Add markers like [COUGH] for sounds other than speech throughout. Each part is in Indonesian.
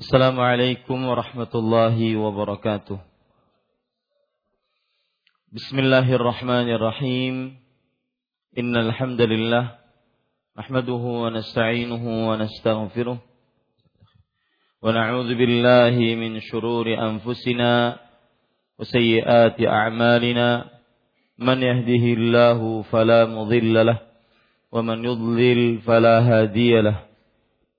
السلام عليكم ورحمة الله وبركاته بسم الله الرحمن الرحيم إن الحمد لله نحمده ونستعينه ونستغفره ونعوذ بالله من شرور أنفسنا وسيئات أعمالنا من يهده الله فلا مضل له ومن يضلل فلا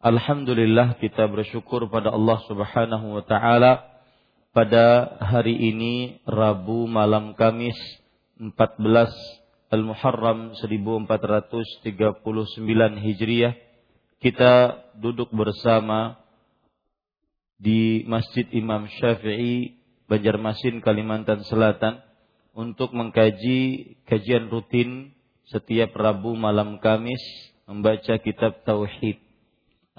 Alhamdulillah kita bersyukur pada Allah Subhanahu wa taala pada hari ini Rabu malam Kamis 14 Al-Muharram 1439 Hijriah. Kita duduk bersama di Masjid Imam Syafi'i Banjarmasin Kalimantan Selatan untuk mengkaji kajian rutin setiap Rabu malam Kamis membaca kitab tauhid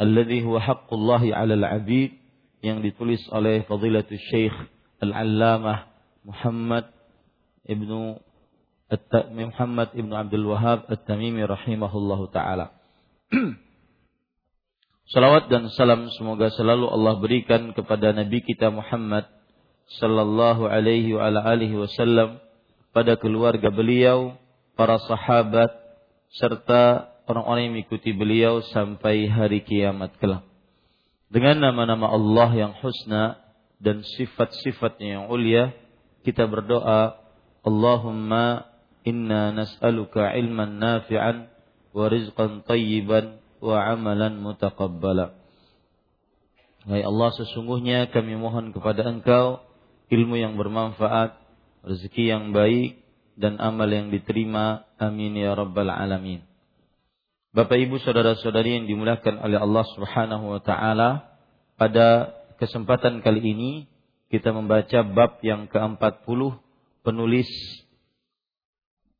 alladhi huwa haqqullahi 'alal 'abid yang ditulis oleh Fadilatul Syekh Al-Allamah Muhammad Ibnu Muhammad Ibnu Abdul Wahab At-Tamimi rahimahullahu taala. [CLEARS THROAT] Salawat dan salam semoga selalu Allah berikan kepada Nabi kita Muhammad sallallahu alaihi wa ala alihi wasallam pada keluarga beliau, para sahabat serta orang-orang yang mengikuti beliau sampai hari kiamat kelak. Dengan nama-nama Allah yang husna dan sifat-sifatnya yang ulia, kita berdoa, Allahumma inna nas'aluka ilman nafi'an wa rizqan tayyiban wa amalan mutaqabbala. Hai Allah sesungguhnya kami mohon kepada Engkau ilmu yang bermanfaat, rezeki yang baik dan amal yang diterima. Amin ya rabbal alamin. Bapak Ibu saudara-saudari yang dimuliakan oleh Allah Subhanahu wa taala, pada kesempatan kali ini kita membaca bab yang ke-40 penulis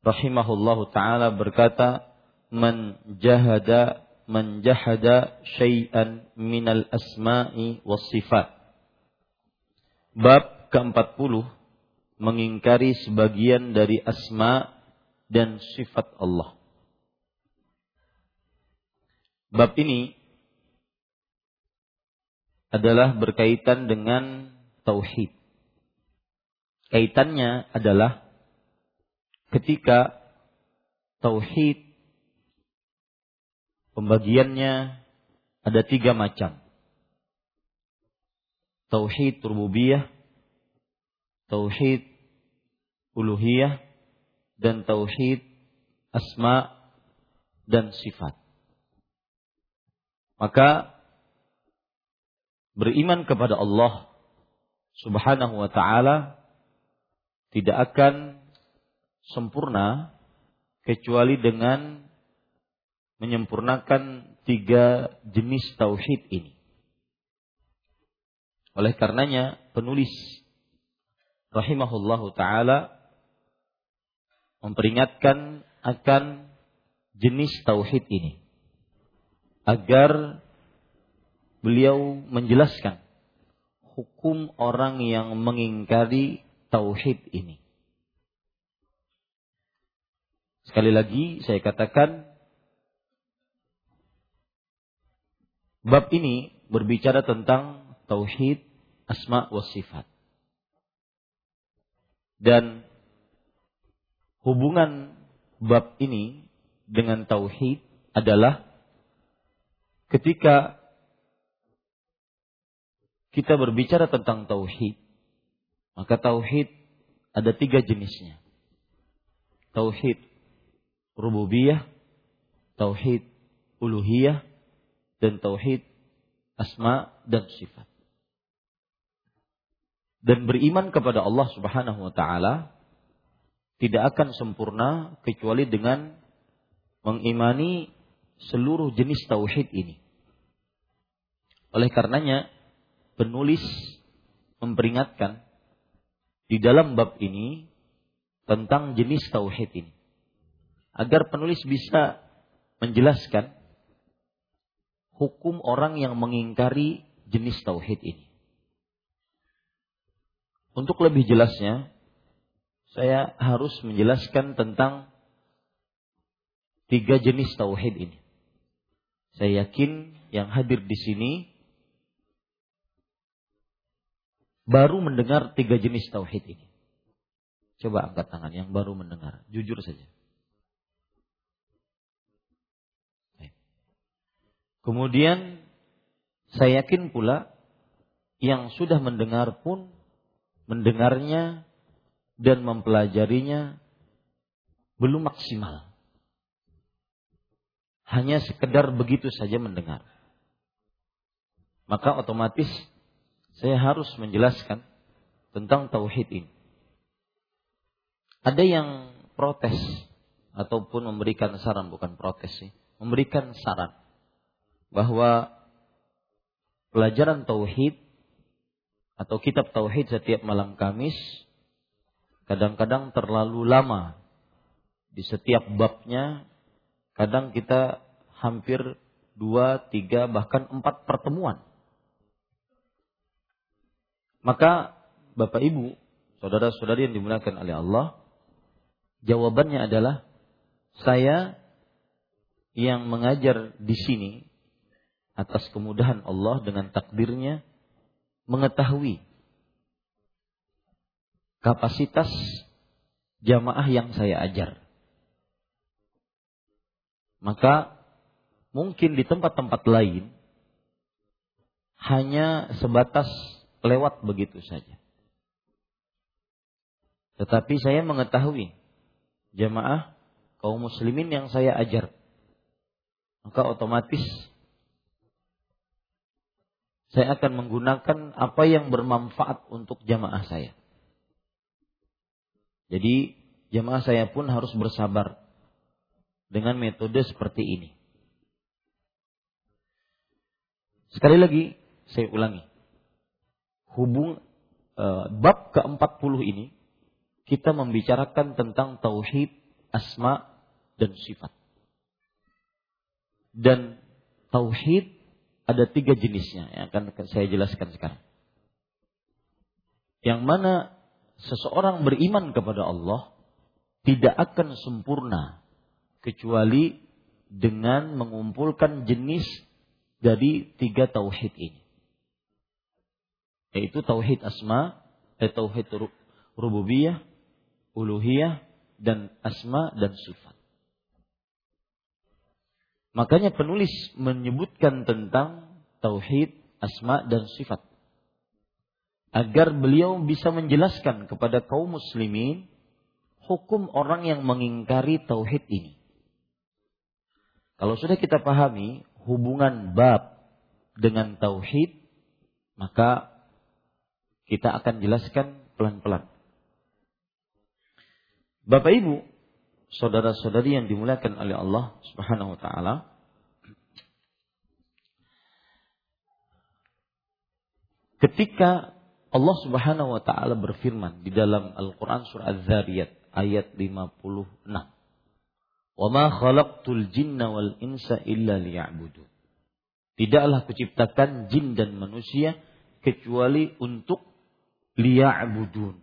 rahimahullahu taala berkata man jahada man jahada syai'an minal asma'i was sifat. Bab ke-40 mengingkari sebagian dari asma dan sifat Allah. Bab ini adalah berkaitan dengan tauhid. Kaitannya adalah ketika tauhid pembagiannya ada tiga macam. Tauhid rububiyah, tauhid uluhiyah, dan tauhid asma dan sifat. Maka beriman kepada Allah Subhanahu wa taala tidak akan sempurna kecuali dengan menyempurnakan tiga jenis tauhid ini. Oleh karenanya penulis rahimahullahu taala memperingatkan akan jenis tauhid ini agar beliau menjelaskan hukum orang yang mengingkari tauhid ini. Sekali lagi saya katakan Bab ini berbicara tentang tauhid asma wa sifat. Dan hubungan bab ini dengan tauhid adalah ketika kita berbicara tentang tauhid, maka tauhid ada tiga jenisnya. Tauhid rububiyah, tauhid uluhiyah, dan tauhid asma dan sifat. Dan beriman kepada Allah Subhanahu wa taala tidak akan sempurna kecuali dengan mengimani seluruh jenis tauhid ini. Oleh karenanya penulis memperingatkan di dalam bab ini tentang jenis tauhid ini. Agar penulis bisa menjelaskan hukum orang yang mengingkari jenis tauhid ini. Untuk lebih jelasnya, saya harus menjelaskan tentang tiga jenis tauhid ini. Saya yakin yang hadir di sini baru mendengar tiga jenis tauhid ini. Coba angkat tangan yang baru mendengar, jujur saja. Kemudian saya yakin pula yang sudah mendengar pun mendengarnya dan mempelajarinya belum maksimal. Hanya sekedar begitu saja mendengar. Maka otomatis saya harus menjelaskan tentang tauhid ini. Ada yang protes ataupun memberikan saran bukan protes sih, memberikan saran bahwa pelajaran tauhid atau kitab tauhid setiap malam Kamis kadang-kadang terlalu lama di setiap babnya kadang kita hampir dua, tiga, bahkan empat pertemuan. Maka Bapak Ibu, saudara-saudari yang dimuliakan oleh Allah, jawabannya adalah saya yang mengajar di sini atas kemudahan Allah dengan takdirnya mengetahui kapasitas jamaah yang saya ajar. Maka mungkin di tempat-tempat lain hanya sebatas lewat begitu saja. Tetapi saya mengetahui jamaah kaum muslimin yang saya ajar. Maka otomatis saya akan menggunakan apa yang bermanfaat untuk jamaah saya. Jadi jamaah saya pun harus bersabar dengan metode seperti ini. Sekali lagi saya ulangi. Hubung e, bab ke-40 ini kita membicarakan tentang tauhid asma dan sifat. Dan tauhid ada tiga jenisnya yang akan saya jelaskan sekarang. Yang mana seseorang beriman kepada Allah tidak akan sempurna kecuali dengan mengumpulkan jenis dari tiga tauhid ini. Yaitu tauhid asma, eh, tauhid rububiyah, uluhiyah, dan asma dan sifat. Makanya penulis menyebutkan tentang tauhid, asma dan sifat. Agar beliau bisa menjelaskan kepada kaum muslimin hukum orang yang mengingkari tauhid ini. Kalau sudah kita pahami hubungan bab dengan tauhid, maka kita akan jelaskan pelan-pelan. Bapak Ibu, saudara-saudari yang dimuliakan oleh Allah Subhanahu wa taala. Ketika Allah Subhanahu wa taala berfirman di dalam Al-Qur'an surah Az-Zariyat ayat 56. "Wa ma khalaqtul jinna wal insa illa liya'budun." Tidaklah kuciptakan jin dan manusia kecuali untuk liya'budun.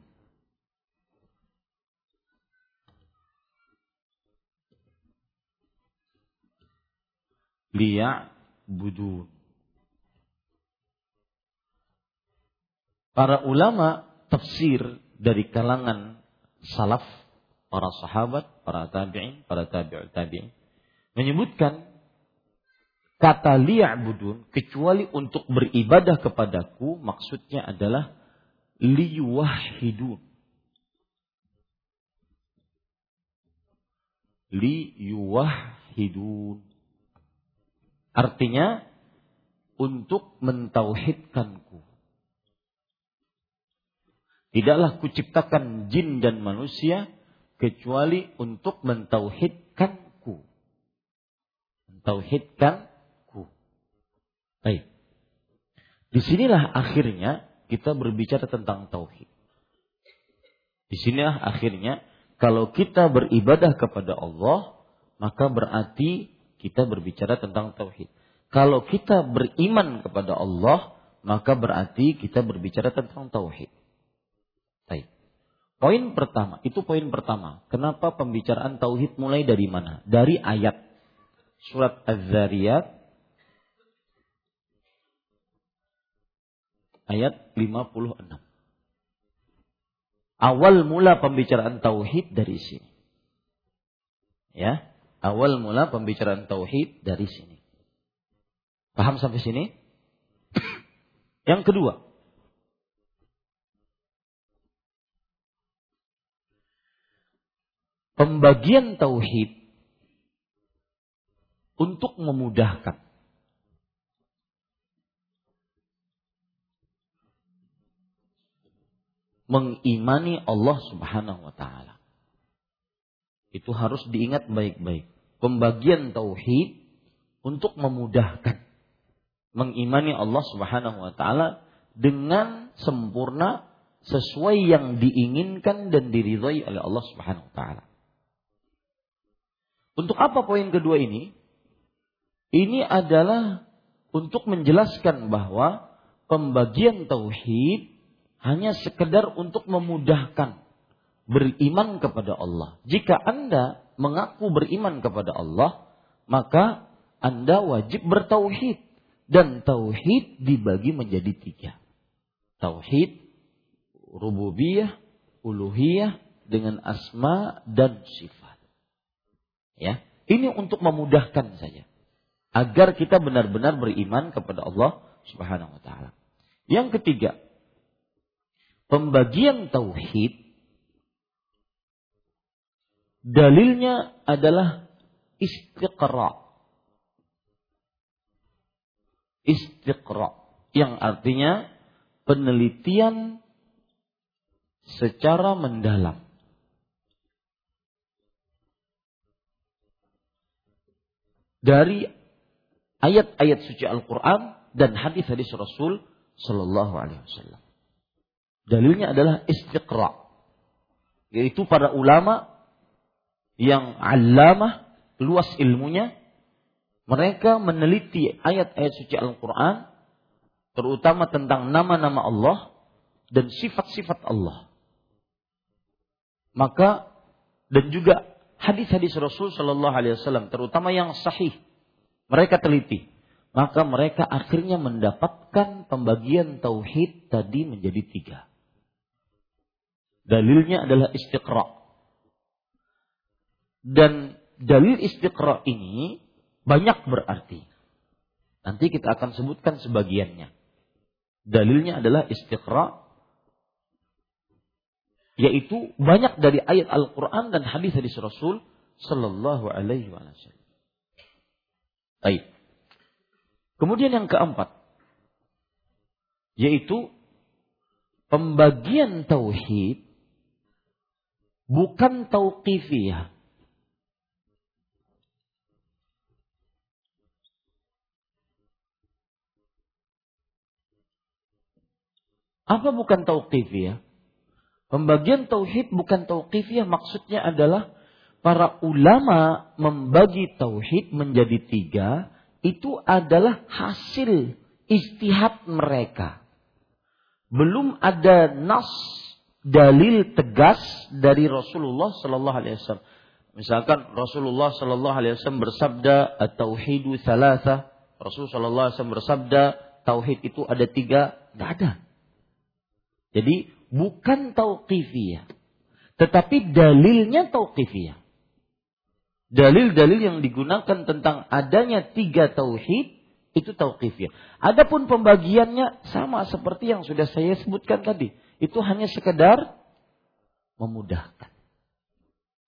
Liya'budun. Para ulama tafsir dari kalangan salaf, para sahabat, para tabi'in, para tabi'ut tabi'in menyebutkan kata liya'budun kecuali untuk beribadah kepadaku maksudnya adalah liyuwahidun. Liyuwahidun. Artinya untuk mentauhidkanku. Tidaklah kuciptakan jin dan manusia kecuali untuk mentauhidkanku. Mentauhidkanku. Baik. Di sinilah akhirnya kita berbicara tentang tauhid. Di sinilah akhirnya kalau kita beribadah kepada Allah, maka berarti kita berbicara tentang tauhid. Kalau kita beriman kepada Allah, maka berarti kita berbicara tentang tauhid. Baik. Poin pertama, itu poin pertama. Kenapa pembicaraan tauhid mulai dari mana? Dari ayat surat Az-Zariyat ayat 56. Awal mula pembicaraan tauhid dari sini. Ya, awal mula pembicaraan tauhid dari sini. Paham sampai sini? [CLEARS THROAT] Yang kedua, pembagian tauhid untuk memudahkan mengimani Allah Subhanahu wa taala. Itu harus diingat baik-baik. Pembagian tauhid untuk memudahkan mengimani Allah Subhanahu wa taala dengan sempurna sesuai yang diinginkan dan diridhai oleh Allah Subhanahu wa taala. Untuk apa poin kedua ini? Ini adalah untuk menjelaskan bahwa pembagian tauhid hanya sekedar untuk memudahkan beriman kepada Allah. Jika Anda mengaku beriman kepada Allah, maka Anda wajib bertauhid dan tauhid dibagi menjadi tiga. Tauhid rububiyah, uluhiyah dengan asma dan sifat. Ya, ini untuk memudahkan saja agar kita benar-benar beriman kepada Allah Subhanahu wa taala. Yang ketiga, pembagian tauhid dalilnya adalah istiqra. Istiqra yang artinya penelitian secara mendalam. dari ayat-ayat suci Al-Quran dan hadis-hadis Rasul Sallallahu Alaihi Wasallam. Dalilnya adalah istiqra, yaitu para ulama yang alamah luas ilmunya, mereka meneliti ayat-ayat suci Al-Quran, terutama tentang nama-nama Allah dan sifat-sifat Allah. Maka dan juga hadis-hadis Rasul Shallallahu Alaihi Wasallam, terutama yang sahih, mereka teliti. Maka mereka akhirnya mendapatkan pembagian tauhid tadi menjadi tiga. Dalilnya adalah istiqra. Dan dalil istiqra ini banyak berarti. Nanti kita akan sebutkan sebagiannya. Dalilnya adalah istiqra yaitu banyak dari ayat Al-Qur'an dan hadis-hadis Rasul sallallahu alaihi wasallam. Baik. Kemudian yang keempat yaitu pembagian tauhid bukan tauqifiyah. Apa bukan tauqifiyah? Pembagian tauhid bukan tauqifiyah maksudnya adalah para ulama membagi tauhid menjadi tiga itu adalah hasil istihad mereka. Belum ada nas dalil tegas dari Rasulullah Sallallahu Alaihi Wasallam. Misalkan Rasulullah Sallallahu Alaihi Wasallam bersabda at-tauhidu salasa. Rasul Sallallahu Alaihi Wasallam bersabda tauhid itu ada tiga, tidak ada. Jadi bukan tauqifiyah. Tetapi dalilnya tauqifiyah. Dalil-dalil yang digunakan tentang adanya tiga tauhid itu tauqifiyah. Adapun pembagiannya sama seperti yang sudah saya sebutkan tadi. Itu hanya sekedar memudahkan.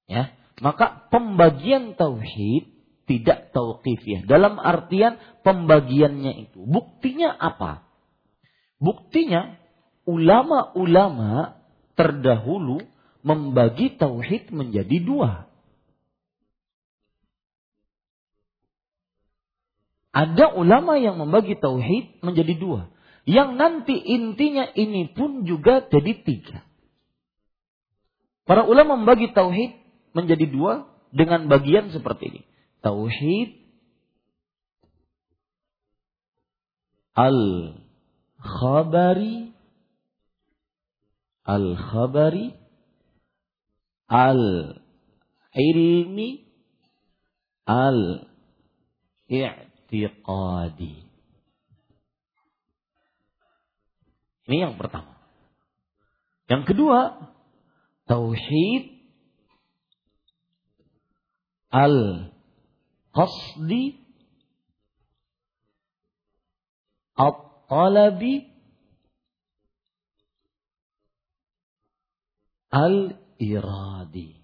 Ya, maka pembagian tauhid tidak tauqifiyah. Dalam artian pembagiannya itu. Buktinya apa? Buktinya ulama-ulama terdahulu membagi tauhid menjadi dua. Ada ulama yang membagi tauhid menjadi dua. Yang nanti intinya ini pun juga jadi tiga. Para ulama membagi tauhid menjadi dua dengan bagian seperti ini. Tauhid al-khabari al-khabari al-ilmi al-i'tiqadi i'tiqadi. Ini yang pertama. Yang kedua, tauhid al-qasdi at-talabi al-iradi.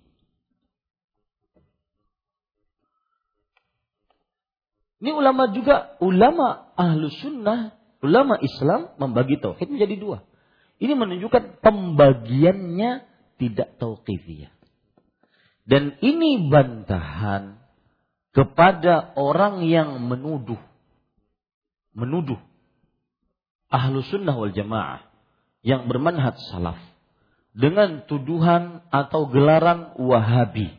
Ini ulama juga, ulama ahlu sunnah, ulama Islam membagi tauhid menjadi dua. Ini menunjukkan pembagiannya tidak tauqifiyah. Dan ini bantahan kepada orang yang menuduh. Menuduh. Ahlu sunnah wal jamaah. Yang bermanhaj salaf. Dengan tuduhan atau gelaran wahabi.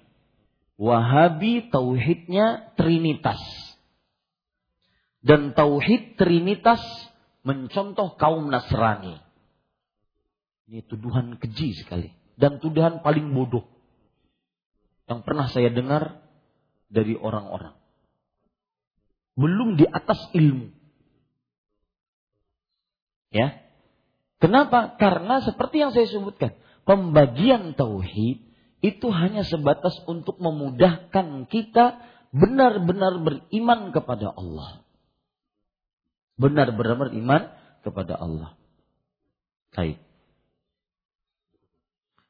Wahabi tauhidnya trinitas dan tauhid trinitas mencontoh kaum Nasrani. Ini tuduhan keji sekali dan tuduhan paling bodoh yang pernah saya dengar dari orang-orang. Belum di atas ilmu. Ya. Kenapa? Karena seperti yang saya sebutkan, pembagian tauhid itu hanya sebatas untuk memudahkan kita benar-benar beriman kepada Allah benar-benar beriman kepada Allah. Baik.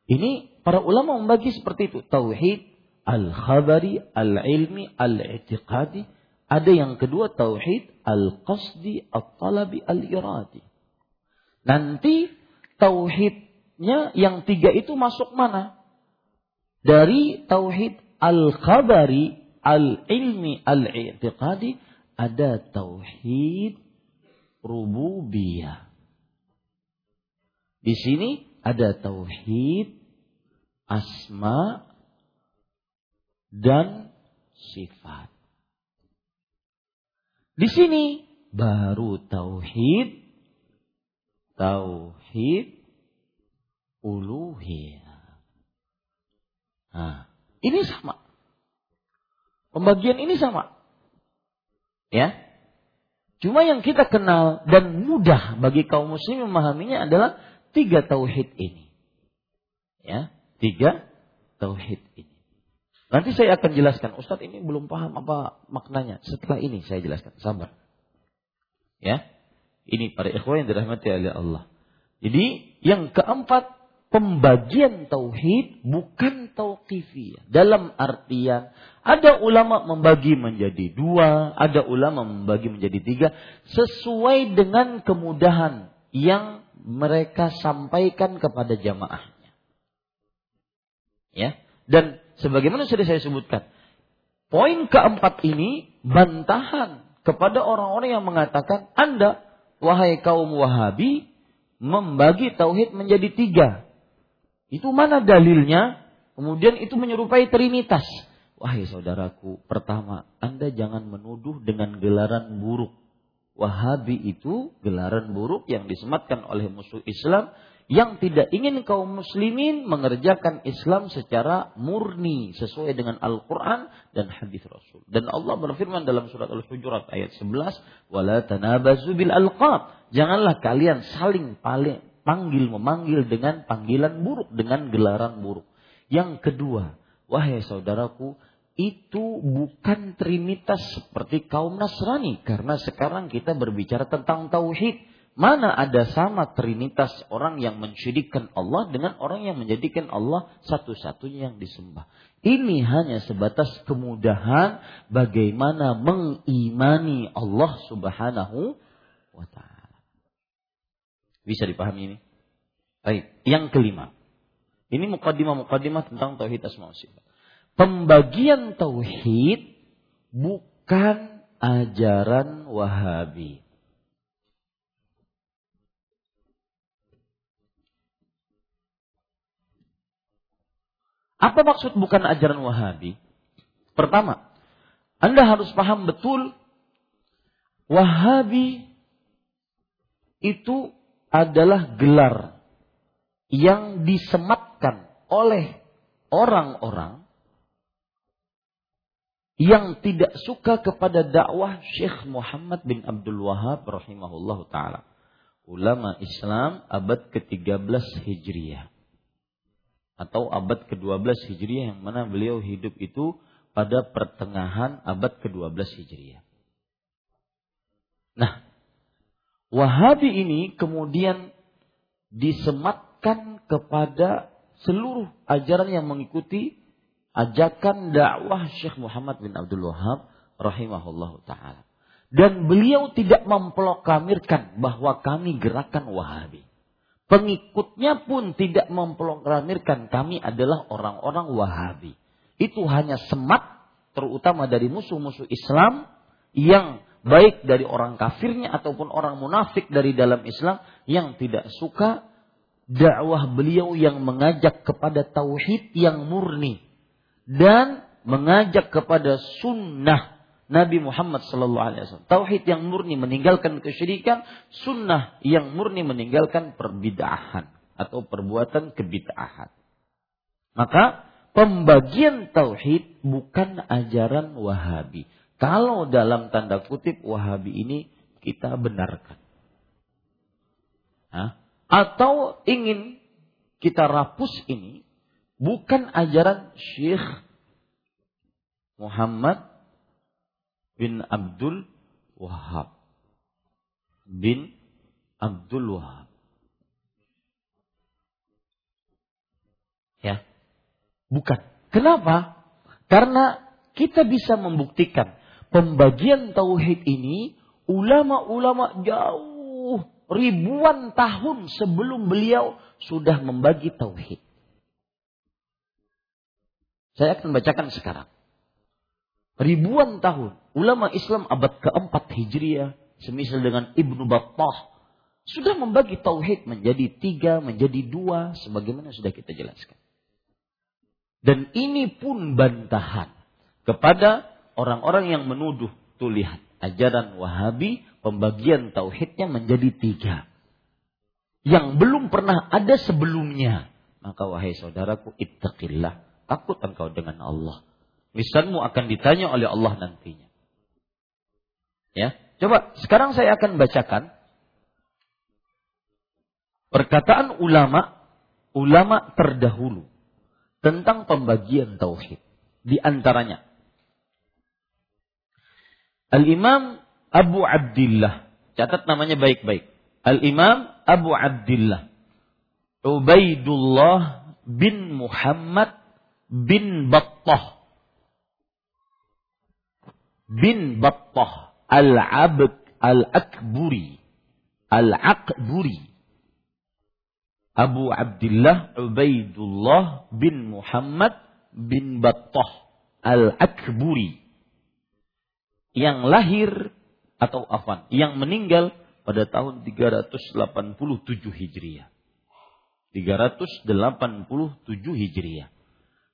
Ini para ulama membagi seperti itu. Tauhid, al-khabari, al-ilmi, al-i'tiqadi. Ada yang kedua tauhid, al-qasdi, al-talabi, al-iradi. Nanti tauhidnya yang tiga itu masuk mana? Dari tauhid al-khabari, al-ilmi, al-i'tiqadi ada tauhid rububiyah. Di sini ada tauhid asma dan sifat. Di sini baru tauhid tauhid uluhiyah. Nah, ini sama. Pembagian ini sama. Ya. Cuma yang kita kenal dan mudah bagi kaum muslim memahaminya adalah tiga tauhid ini. Ya, tiga tauhid ini. Nanti saya akan jelaskan. Ustadz ini belum paham apa maknanya. Setelah ini saya jelaskan. Sabar. Ya. Ini para ikhwan yang dirahmati oleh Allah. Jadi yang keempat pembagian tauhid bukan tauqifiyah. Dalam artian ada ulama membagi menjadi dua, ada ulama membagi menjadi tiga, sesuai dengan kemudahan yang mereka sampaikan kepada jamaahnya. Ya, dan sebagaimana sudah saya sebutkan, poin keempat ini bantahan kepada orang-orang yang mengatakan Anda, wahai kaum Wahabi, membagi tauhid menjadi tiga. Itu mana dalilnya? Kemudian itu menyerupai trinitas. Wahai saudaraku, pertama, Anda jangan menuduh dengan gelaran buruk. Wahabi itu gelaran buruk yang disematkan oleh musuh Islam yang tidak ingin kaum muslimin mengerjakan Islam secara murni sesuai dengan Al-Qur'an dan hadis Rasul. Dan Allah berfirman dalam surat Al-Hujurat ayat 11, "Wala tanabazu bil alqab." Janganlah kalian saling paling panggil memanggil dengan panggilan buruk dengan gelaran buruk. Yang kedua, wahai saudaraku, itu bukan trinitas seperti kaum Nasrani karena sekarang kita berbicara tentang tauhid. Mana ada sama trinitas orang yang mensyirikkan Allah dengan orang yang menjadikan Allah satu-satunya yang disembah. Ini hanya sebatas kemudahan bagaimana mengimani Allah Subhanahu wa taala. Bisa dipahami ini? Baik, yang kelima. Ini mukadimah-mukadimah tentang tauhid asma sifat. Pembagian tauhid bukan ajaran Wahabi. Apa maksud bukan ajaran Wahabi? Pertama, Anda harus paham betul Wahabi itu adalah gelar yang disematkan oleh orang-orang yang tidak suka kepada dakwah Syekh Muhammad bin Abdul Wahab rahimahullah taala. Ulama Islam abad ke-13 Hijriah atau abad ke-12 Hijriah yang mana beliau hidup itu pada pertengahan abad ke-12 Hijriah. Nah, Wahabi ini kemudian disematkan kepada seluruh ajaran yang mengikuti ajakan dakwah Syekh Muhammad bin Abdul Wahab rahimahullah taala. Dan beliau tidak memproklamirkan bahwa kami gerakan Wahabi. Pengikutnya pun tidak memproklamirkan kami adalah orang-orang Wahabi. Itu hanya semat terutama dari musuh-musuh Islam yang baik dari orang kafirnya ataupun orang munafik dari dalam Islam yang tidak suka dakwah beliau yang mengajak kepada tauhid yang murni dan mengajak kepada sunnah Nabi Muhammad Sallallahu Alaihi Wasallam. Tauhid yang murni meninggalkan kesyirikan, sunnah yang murni meninggalkan perbidahan atau perbuatan kebid'ahan. Maka pembagian tauhid bukan ajaran Wahabi. Kalau dalam tanda kutip Wahabi ini kita benarkan. Hah? Atau ingin kita rapus ini bukan ajaran Syekh Muhammad bin Abdul Wahab bin Abdul Wahab. Ya. Bukan. Kenapa? Karena kita bisa membuktikan pembagian tauhid ini ulama-ulama jauh ribuan tahun sebelum beliau sudah membagi tauhid. Saya akan bacakan sekarang ribuan tahun ulama Islam abad keempat Hijriah semisal dengan Ibnu Battah sudah membagi tauhid menjadi tiga, menjadi dua, sebagaimana sudah kita jelaskan. Dan ini pun bantahan kepada orang-orang yang menuduh. Tuh lihat, ajaran Wahabi pembagian tauhidnya menjadi tiga. Yang belum pernah ada sebelumnya. Maka wahai saudaraku, ittaqillah. Takut engkau dengan Allah lisanmu akan ditanya oleh Allah nantinya. Ya, coba sekarang saya akan bacakan perkataan ulama ulama terdahulu tentang pembagian tauhid. Di antaranya Al-Imam Abu Abdullah, catat namanya baik-baik. Al-Imam Abu Abdullah Ubaidullah bin Muhammad bin Battah. Bin Battah Al-Abd Al-Akburi. Al-Akburi Abu Abdullah Ubaidullah bin Muhammad bin Battah Al-Akburi yang lahir atau afan yang meninggal pada tahun 387 Hijriah. 387 Hijriah.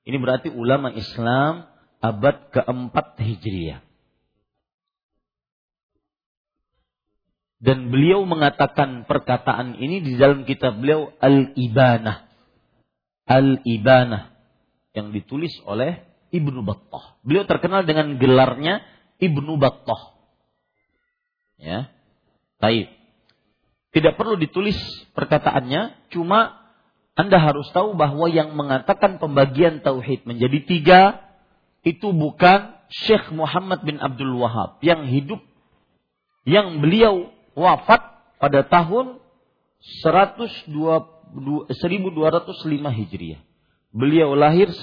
Ini berarti ulama Islam abad keempat Hijriah. Dan beliau mengatakan perkataan ini di dalam kitab beliau Al-Ibanah. Al-Ibanah. Yang ditulis oleh Ibnu Battah. Beliau terkenal dengan gelarnya Ibnu Battah. Ya. Baik. Tidak perlu ditulis perkataannya, cuma Anda harus tahu bahwa yang mengatakan pembagian tauhid menjadi tiga itu bukan Syekh Muhammad bin Abdul Wahab yang hidup yang beliau wafat pada tahun 102, 1205 Hijriah. Beliau lahir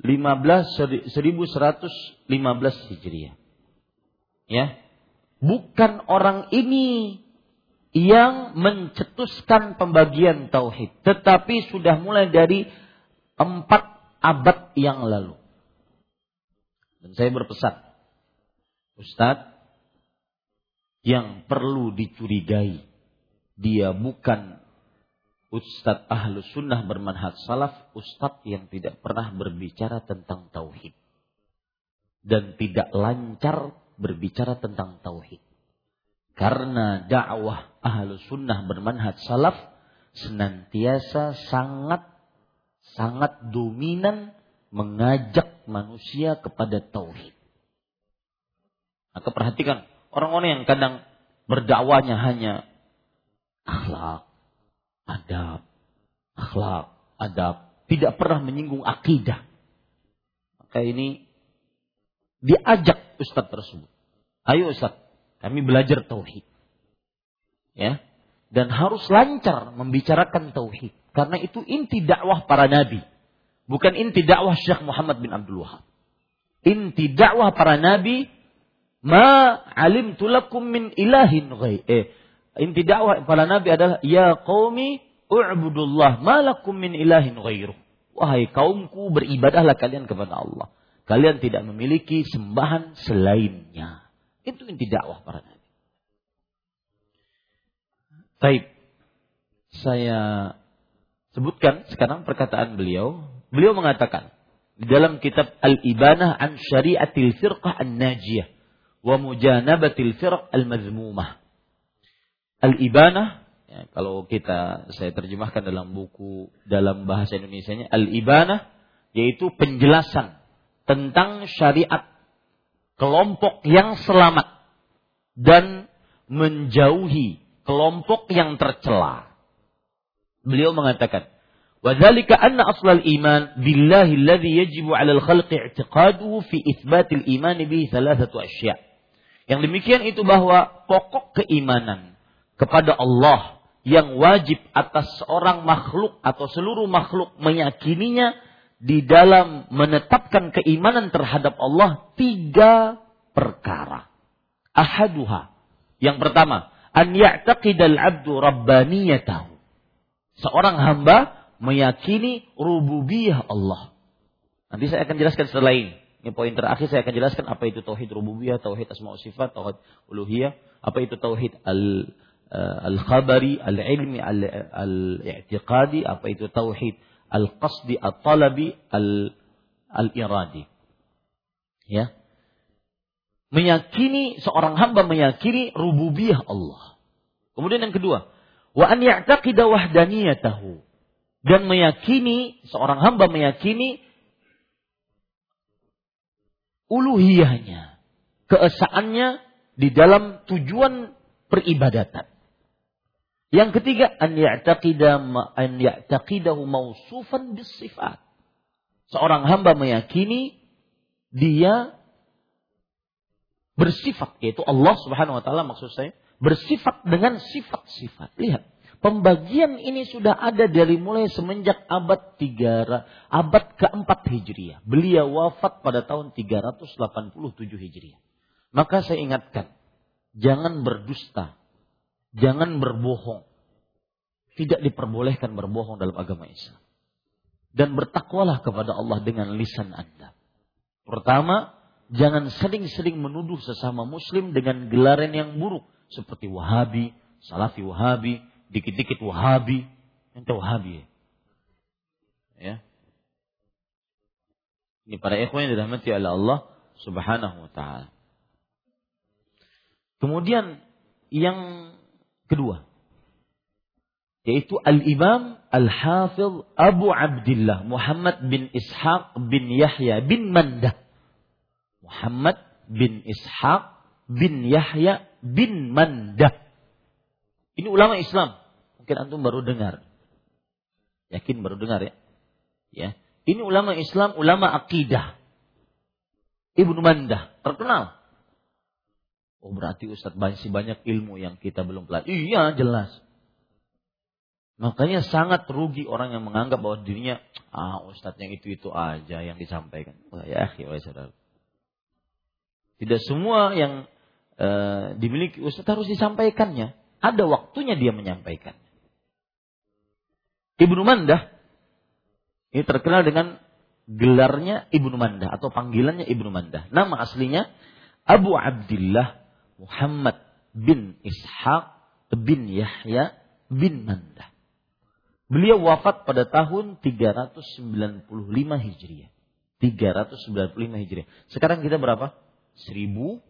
115 1115 Hijriah. Ya. Bukan orang ini yang mencetuskan pembagian tauhid, tetapi sudah mulai dari empat abad yang lalu. Dan saya berpesan, Ustadz, yang perlu dicurigai, dia bukan Ustadz ahlu sunnah bermanhaj salaf, Ustadz yang tidak pernah berbicara tentang tauhid. Dan tidak lancar berbicara tentang tauhid. Karena dakwah ahlu sunnah bermanhaj salaf senantiasa sangat sangat dominan mengajak manusia kepada tauhid. Maka perhatikan orang-orang yang kadang berdakwanya hanya akhlak, adab, akhlak, adab, tidak pernah menyinggung akidah. Maka ini diajak ustaz tersebut. Ayo ustaz, kami belajar tauhid. Ya. Dan harus lancar membicarakan tauhid karena itu inti dakwah para nabi. Bukan inti dakwah Syekh Muhammad bin Abdul Wahab. Inti dakwah para nabi ma alim tulakum min ilahin ghaib. Eh, inti dakwah para nabi adalah ya qaumi U'budullah malakum min ilahin ghairuh. Wahai kaumku beribadahlah kalian kepada Allah. Kalian tidak memiliki sembahan selainnya. Itu inti dakwah para nabi. Baik. Saya sebutkan sekarang perkataan beliau. Beliau mengatakan di dalam kitab Al-Ibanah an Syariatil Firqah An-Najiyah wa Mujanabatil Firq Al-Mazmumah. Al-Ibanah Ya, kalau kita saya terjemahkan dalam buku dalam bahasa Indonesia-nya al-ibanah yaitu penjelasan tentang syariat kelompok yang selamat dan menjauhi kelompok yang tercela. Beliau mengatakan, "Wadzalika anna aslal iman billahi alladhi yajibu 'ala al-khalqi i'tiqaduhu fi itsbatil iman bihi thalathatu asya'." Yang demikian itu bahwa pokok keimanan kepada Allah yang wajib atas seorang makhluk atau seluruh makhluk meyakininya di dalam menetapkan keimanan terhadap Allah tiga perkara. Ahaduha. Yang pertama, an ya'taqidal abdu rabbaniyatahu. Seorang hamba meyakini rububiyah Allah. Nanti saya akan jelaskan setelah ini. Ini poin terakhir saya akan jelaskan apa itu tauhid rububiyah, tauhid asma sifat, tauhid uluhiyah, apa itu tauhid al al-khabari, al-ilmi, al-i'tiqadi, apa itu tauhid, al-qasdi, al-talabi, al-iradi. Ya. Meyakini seorang hamba meyakini rububiyah Allah. Kemudian yang kedua, wa an ya'taqida wahdaniyatahu dan meyakini seorang hamba meyakini uluhiyahnya, keesaannya di dalam tujuan peribadatan. Yang ketiga, an ya'taqida an ya'taqidahu mausufan bisifat. Seorang hamba meyakini dia bersifat yaitu Allah Subhanahu wa taala maksud saya bersifat dengan sifat-sifat. Lihat, pembagian ini sudah ada dari mulai semenjak abad 3 abad keempat Hijriah. Beliau wafat pada tahun 387 Hijriah. Maka saya ingatkan, jangan berdusta Jangan berbohong. Tidak diperbolehkan berbohong dalam agama Islam. Dan bertakwalah kepada Allah dengan lisan Anda. Pertama, jangan sering-sering menuduh sesama muslim dengan gelaran yang buruk. Seperti Wahabi, Salafi Wahabi, dikit-dikit Wahabi. Ente Wahabi ya. ya. Ini para ikhwan yang dirahmati oleh Allah subhanahu wa ta'ala. Kemudian yang kedua yaitu Al-Imam Al-Hafidh Abu Abdullah Muhammad bin Ishaq bin Yahya bin Mandah Muhammad bin Ishaq bin Yahya bin Mandah Ini ulama Islam. Mungkin antum baru dengar. Yakin baru dengar ya? Ya. Ini ulama Islam, ulama akidah. Ibnu Mandah, terkenal. Oh berarti Ustadz masih banyak ilmu yang kita belum pelajari. Iya jelas. Makanya sangat rugi orang yang menganggap bahwa dirinya ah Ustadz yang itu itu aja yang disampaikan. Wah ya akhi, saudara. Tidak semua yang uh, dimiliki Ustadz harus disampaikannya. Ada waktunya dia menyampaikannya. Ibnu Mandah ini terkenal dengan gelarnya Ibnu Mandah atau panggilannya Ibnu Mandah. Nama aslinya Abu Abdullah Muhammad bin Ishaq bin Yahya bin Mandah. Beliau wafat pada tahun 395 Hijriah. 395 Hijriah. Sekarang kita berapa? 1439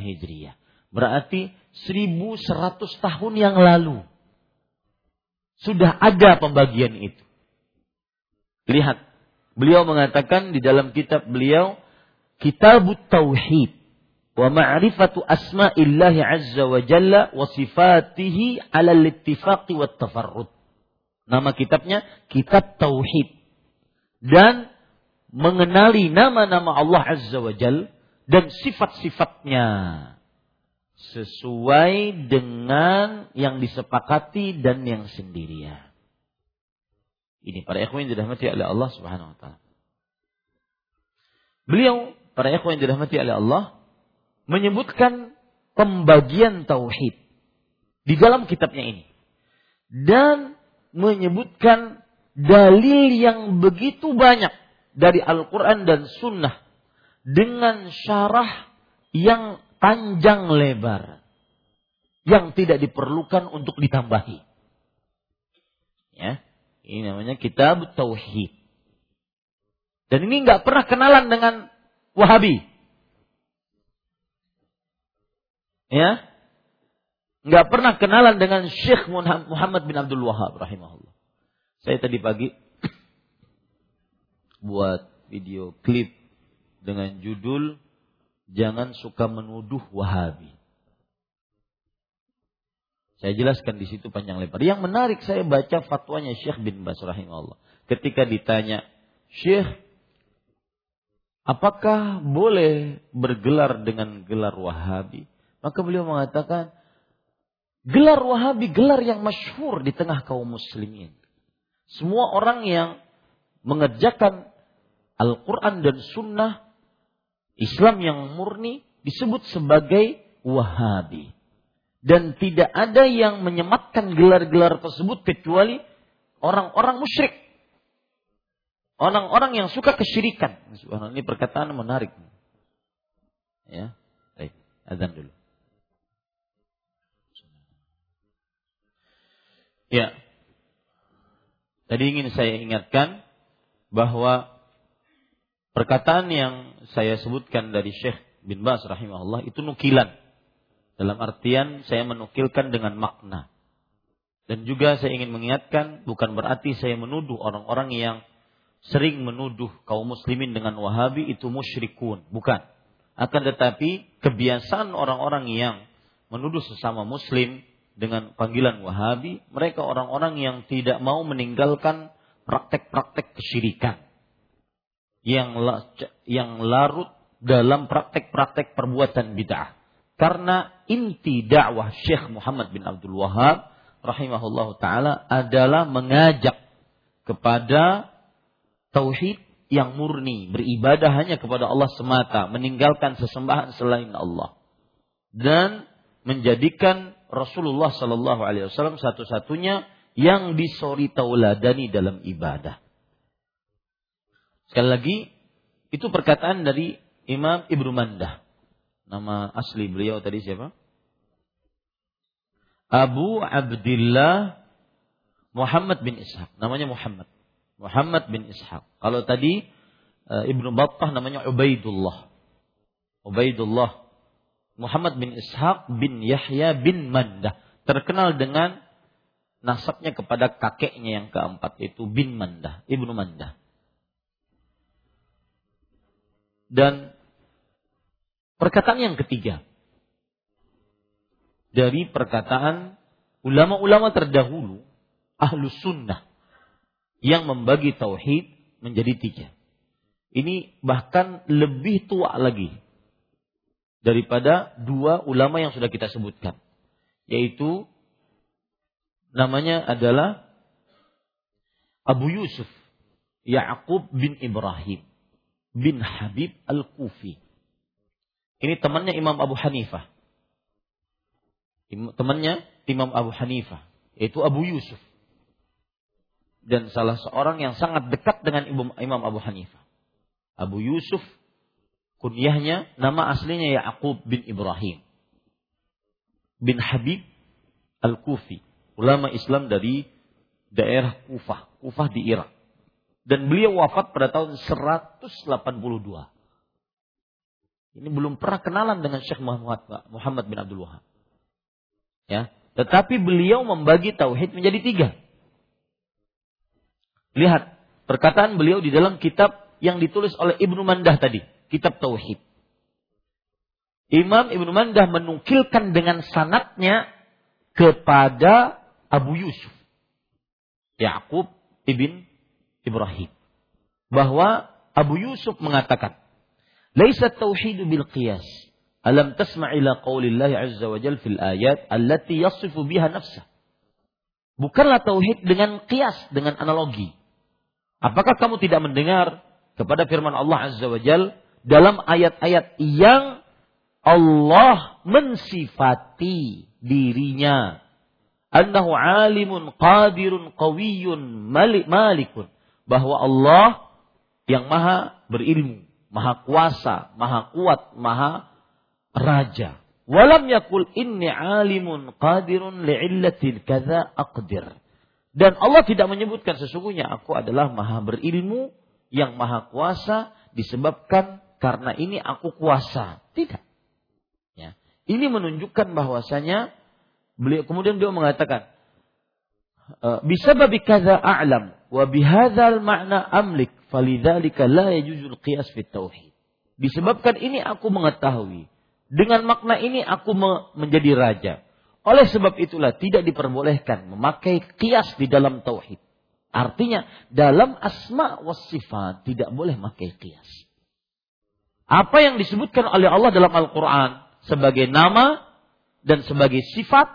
Hijriah. Berarti 1100 tahun yang lalu. Sudah ada pembagian itu. Lihat. Beliau mengatakan di dalam kitab beliau. Kitab Tauhid wa ma'rifatu asma'illahi azza wa jalla wa sifatihi ala littifaqi wa tafarrud. Nama kitabnya Kitab Tauhid. Dan mengenali nama-nama Allah azza wa jalla dan sifat-sifatnya sesuai dengan yang disepakati dan yang sendirian. Ini para ikhwan dirahmati oleh Allah Subhanahu wa taala. Beliau para ikhwan yang dirahmati oleh Allah menyebutkan pembagian tauhid di dalam kitabnya ini dan menyebutkan dalil yang begitu banyak dari Al-Quran dan Sunnah dengan syarah yang panjang lebar yang tidak diperlukan untuk ditambahi. Ya, ini namanya kitab tauhid. Dan ini nggak pernah kenalan dengan Wahabi. Ya. Nggak pernah kenalan dengan Syekh Muhammad bin Abdul Wahab rahimahullah. Saya tadi pagi [COUGHS] buat video klip dengan judul Jangan suka menuduh Wahabi. Saya jelaskan di situ panjang lebar. Yang menarik saya baca fatwanya Syekh bin Bas rahimahullah. Ketika ditanya, Syekh, apakah boleh bergelar dengan gelar Wahabi? Maka beliau mengatakan, gelar Wahabi gelar yang masyhur di tengah kaum muslimin. Semua orang yang mengerjakan Al-Quran dan Sunnah, Islam yang murni disebut sebagai Wahabi. Dan tidak ada yang menyematkan gelar-gelar tersebut kecuali orang-orang musyrik. Orang-orang yang suka kesyirikan. Ini perkataan menarik. Ya, baik. Azan dulu. Ya. Tadi ingin saya ingatkan bahwa perkataan yang saya sebutkan dari Syekh bin Bas rahimahullah itu nukilan. Dalam artian saya menukilkan dengan makna. Dan juga saya ingin mengingatkan bukan berarti saya menuduh orang-orang yang sering menuduh kaum muslimin dengan wahabi itu musyrikun. Bukan. Akan tetapi kebiasaan orang-orang yang menuduh sesama muslim dengan panggilan Wahabi, mereka orang-orang yang tidak mau meninggalkan praktek-praktek kesyirikan. Yang yang larut dalam praktek-praktek perbuatan bid'ah. Karena inti dakwah Syekh Muhammad bin Abdul Wahab rahimahullah taala adalah mengajak kepada tauhid yang murni, beribadah hanya kepada Allah semata, meninggalkan sesembahan selain Allah. Dan menjadikan Rasulullah Shallallahu Alaihi Wasallam satu-satunya yang disori tauladani dalam ibadah. Sekali lagi, itu perkataan dari Imam Ibnu Mandah. Nama asli beliau tadi siapa? Abu Abdullah Muhammad bin Ishaq. Namanya Muhammad. Muhammad bin Ishaq. Kalau tadi eh, Ibnu Battah namanya Ubaidullah. Ubaidullah Muhammad bin Ishaq bin Yahya bin Mandah. Terkenal dengan nasabnya kepada kakeknya yang keempat itu bin Mandah, Ibnu Mandah. Dan perkataan yang ketiga. dari perkataan ulama-ulama terdahulu ahlus sunnah yang membagi tauhid menjadi tiga. Ini bahkan lebih tua lagi daripada dua ulama yang sudah kita sebutkan. Yaitu namanya adalah Abu Yusuf Ya'qub bin Ibrahim bin Habib Al-Kufi. Ini temannya Imam Abu Hanifah. Temannya Imam Abu Hanifah, yaitu Abu Yusuf. Dan salah seorang yang sangat dekat dengan Imam Abu Hanifah. Abu Yusuf kunyahnya nama aslinya Ya'qub bin Ibrahim bin Habib Al-Kufi, ulama Islam dari daerah Kufah, Kufah di Irak. Dan beliau wafat pada tahun 182. Ini belum pernah kenalan dengan Syekh Muhammad, Muhammad bin Abdul Wahab. Ya, tetapi beliau membagi tauhid menjadi tiga. Lihat perkataan beliau di dalam kitab yang ditulis oleh Ibnu Mandah tadi, kitab tauhid. Imam Ibnu Mandah menukilkan dengan sanatnya kepada Abu Yusuf. Yakub ibn Ibrahim. Bahwa Abu Yusuf mengatakan, "Laisa tauhidu bil qiyas." Alam tasma' ila qaulillahi azza wa jal fil ayat allati yasifu biha nafsah. Bukanlah tauhid dengan kias, dengan analogi. Apakah kamu tidak mendengar kepada firman Allah azza wa jal dalam ayat-ayat yang Allah mensifati dirinya annahu alimun qadirun qawiyyun malik malikun bahwa Allah yang maha berilmu, maha kuasa, maha kuat, maha raja. Walam yakul inni alimun qadirun li'illatin kaza aqdir. Dan Allah tidak menyebutkan sesungguhnya aku adalah maha berilmu yang maha kuasa disebabkan karena ini aku kuasa. Tidak. Ya. Ini menunjukkan bahwasanya beliau kemudian beliau mengatakan e, bisa babi kaza a'lam wa bihadzal makna amlik falidzalika la yajuzul qiyas fit tauhid. Disebabkan ini aku mengetahui dengan makna ini aku menjadi raja. Oleh sebab itulah tidak diperbolehkan memakai kias di dalam tauhid. Artinya dalam asma was sifat tidak boleh memakai kias. Apa yang disebutkan oleh Allah dalam Al-Quran sebagai nama dan sebagai sifat,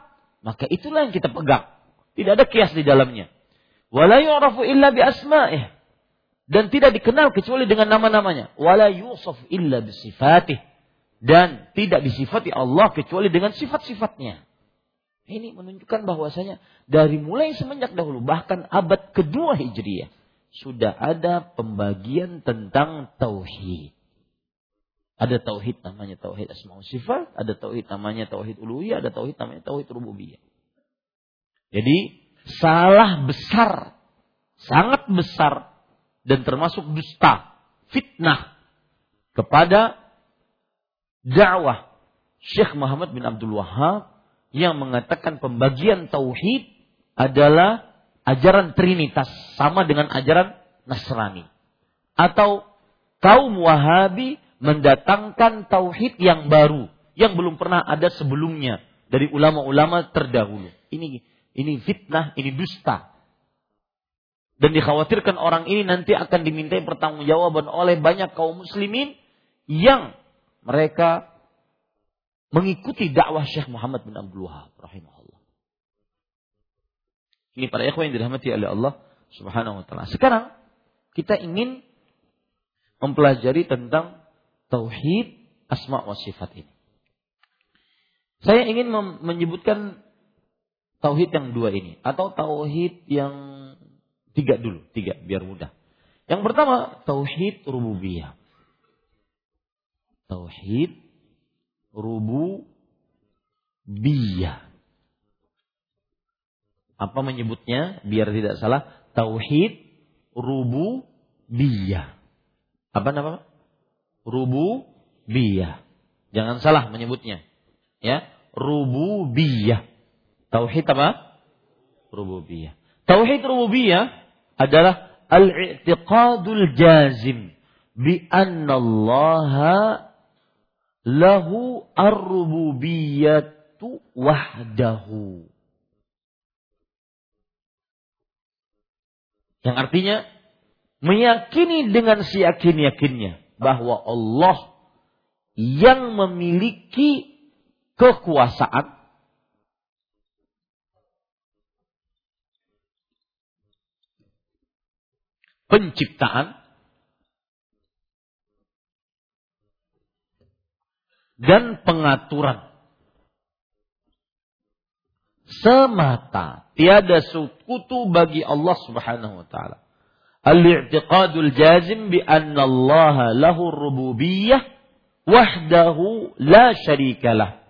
maka itulah yang kita pegang. Tidak ada kias di dalamnya. Wala yu'rafu illa bi asma'ih. Dan tidak dikenal kecuali dengan nama-namanya. Wala yusuf illa bi sifatih dan tidak disifati Allah kecuali dengan sifat-sifatnya. Ini menunjukkan bahwasanya dari mulai semenjak dahulu bahkan abad kedua Hijriah sudah ada pembagian tentang tauhid. Ada tauhid namanya tauhid asma sifat, ada tauhid namanya tauhid uluhiyah, ada tauhid namanya tauhid rububiyah. Jadi salah besar, sangat besar dan termasuk dusta, fitnah kepada dakwah Syekh Muhammad bin Abdul Wahab yang mengatakan pembagian tauhid adalah ajaran Trinitas sama dengan ajaran Nasrani. Atau kaum Wahabi mendatangkan tauhid yang baru yang belum pernah ada sebelumnya dari ulama-ulama terdahulu. Ini ini fitnah, ini dusta. Dan dikhawatirkan orang ini nanti akan dimintai pertanggungjawaban oleh banyak kaum muslimin yang mereka mengikuti dakwah Syekh Muhammad bin Abdul Wahab rahimahullah. Ini para ikhwan yang dirahmati oleh Allah Subhanahu wa taala. Sekarang kita ingin mempelajari tentang tauhid asma wa sifat ini. Saya ingin menyebutkan tauhid yang dua ini atau tauhid yang tiga dulu, tiga biar mudah. Yang pertama tauhid rububiyah tauhid rububiyah. Apa menyebutnya biar tidak salah? Tauhid rububiyah. Apa nama? Rububiyah. Jangan salah menyebutnya. Ya, rububiyah. Tauhid apa? Rububiyah. Tauhid rububiyah adalah al-i'tiqadul jazim bi anna Allah lahu ar-rububiyyah ibadatu wahdahu. Yang artinya meyakini dengan seyakin-yakinnya bahwa Allah yang memiliki kekuasaan penciptaan dan pengaturan. Semata tiada sekutu bagi Allah Subhanahu wa taala. Al-i'tiqadul jazim bi anna Allah lahu rububiyyah wahdahu la syarikalah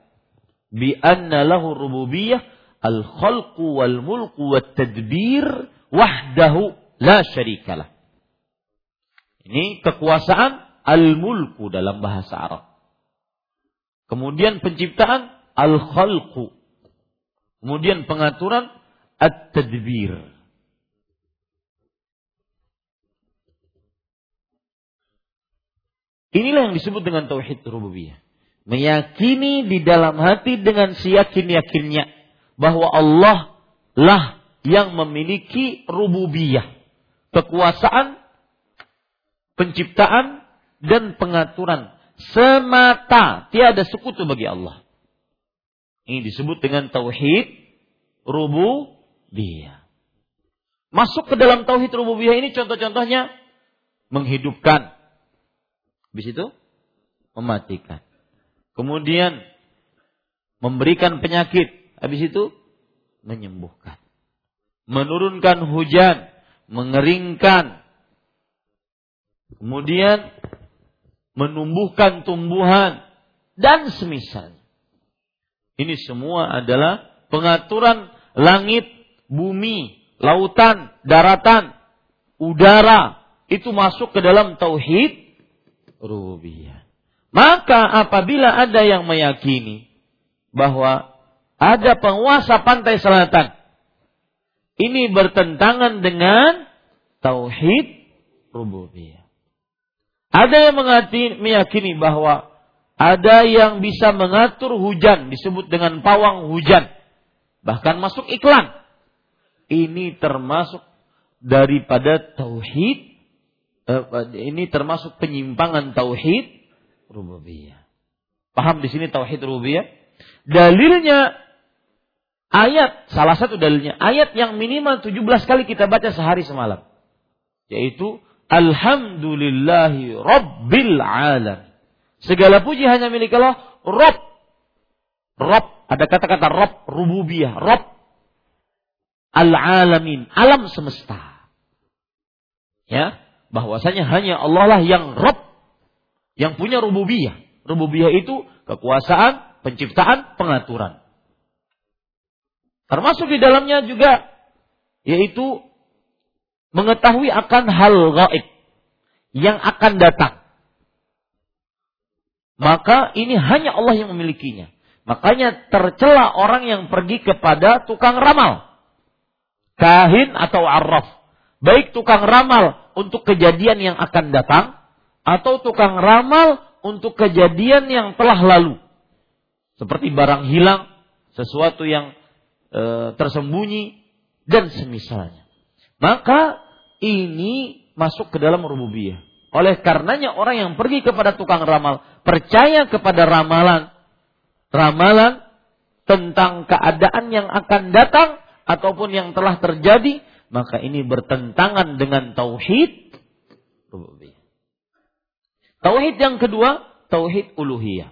bi anna lahu rububiyyah al-khalqu wal mulku wat tadbir wahdahu la syarikalah ini kekuasaan al-mulku dalam bahasa Arab Kemudian penciptaan al-khalqu. Kemudian pengaturan at-tadbir. Inilah yang disebut dengan tauhid rububiyah. Meyakini di dalam hati dengan siyakin-yakinnya bahwa Allah lah yang memiliki rububiyah, kekuasaan, penciptaan dan pengaturan semata, tiada sekutu bagi Allah. Ini disebut dengan tauhid rububiyah. Masuk ke dalam tauhid rububiyah ini contoh-contohnya menghidupkan. Habis itu mematikan. Kemudian memberikan penyakit. Habis itu menyembuhkan. Menurunkan hujan, mengeringkan. Kemudian menumbuhkan tumbuhan dan semisal. Ini semua adalah pengaturan langit, bumi, lautan, daratan, udara itu masuk ke dalam tauhid rububiyah. Maka apabila ada yang meyakini bahwa ada penguasa pantai selatan ini bertentangan dengan tauhid rububiyah. Ada yang meyakini bahwa ada yang bisa mengatur hujan disebut dengan pawang hujan. Bahkan masuk iklan. Ini termasuk daripada tauhid eh, ini termasuk penyimpangan tauhid rububiyah. Paham di sini tauhid rububiyah? Dalilnya ayat salah satu dalilnya ayat yang minimal 17 kali kita baca sehari semalam yaitu Alhamdulillahi Rabbil Alam. Segala puji hanya milik Allah. Rob. Rob. Ada kata-kata Rob. Rububiyah. Rob. Al-Alamin. Alam semesta. Ya. Bahwasanya hanya Allah lah yang Rob. Yang punya rububiyah. Rububiyah itu kekuasaan, penciptaan, pengaturan. Termasuk di dalamnya juga yaitu mengetahui akan hal gaib yang akan datang. Maka ini hanya Allah yang memilikinya. Makanya tercela orang yang pergi kepada tukang ramal. Kahin atau arraf. Baik tukang ramal untuk kejadian yang akan datang. Atau tukang ramal untuk kejadian yang telah lalu. Seperti barang hilang, sesuatu yang e, tersembunyi, dan semisalnya. Maka ini masuk ke dalam rububiyah. Oleh karenanya orang yang pergi kepada tukang ramal, percaya kepada ramalan, ramalan tentang keadaan yang akan datang ataupun yang telah terjadi, maka ini bertentangan dengan tauhid rububiyah. Tauhid yang kedua, tauhid uluhiyah.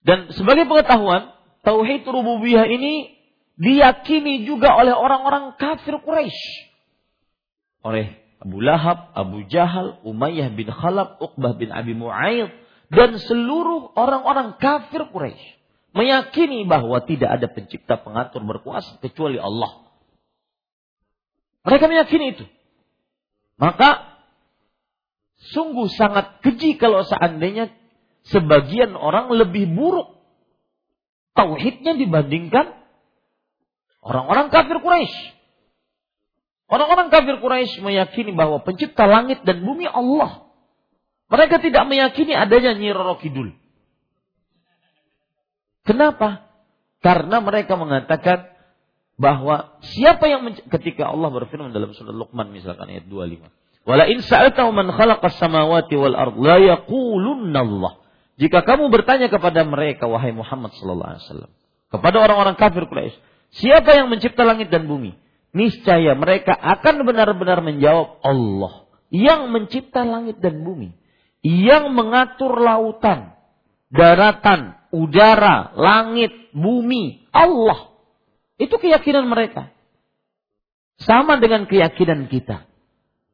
Dan sebagai pengetahuan, tauhid rububiyah ini diyakini juga oleh orang-orang kafir Quraisy. Oleh Abu Lahab, Abu Jahal, Umayyah bin Khalaf, Uqbah bin Abi Mu'ayyid dan seluruh orang-orang kafir Quraisy meyakini bahwa tidak ada pencipta pengatur berkuasa kecuali Allah. Mereka meyakini itu. Maka sungguh sangat keji kalau seandainya sebagian orang lebih buruk tauhidnya dibandingkan Orang-orang kafir Quraisy. Orang-orang kafir Quraisy meyakini bahwa pencipta langit dan bumi Allah. Mereka tidak meyakini adanya Nyi Roro Kidul. Kenapa? Karena mereka mengatakan bahwa siapa yang ketika Allah berfirman dalam surah Luqman misalkan ayat 25. Wala in sa'altahu man khalaqas samawati wal ard la yaqulunna Allah. Jika kamu bertanya kepada mereka wahai Muhammad sallallahu alaihi wasallam, kepada orang-orang kafir Quraisy, siapa yang mencipta langit dan bumi? Niscaya mereka akan benar-benar menjawab Allah yang mencipta langit dan bumi, yang mengatur lautan, daratan, udara, langit, bumi, Allah. Itu keyakinan mereka. Sama dengan keyakinan kita.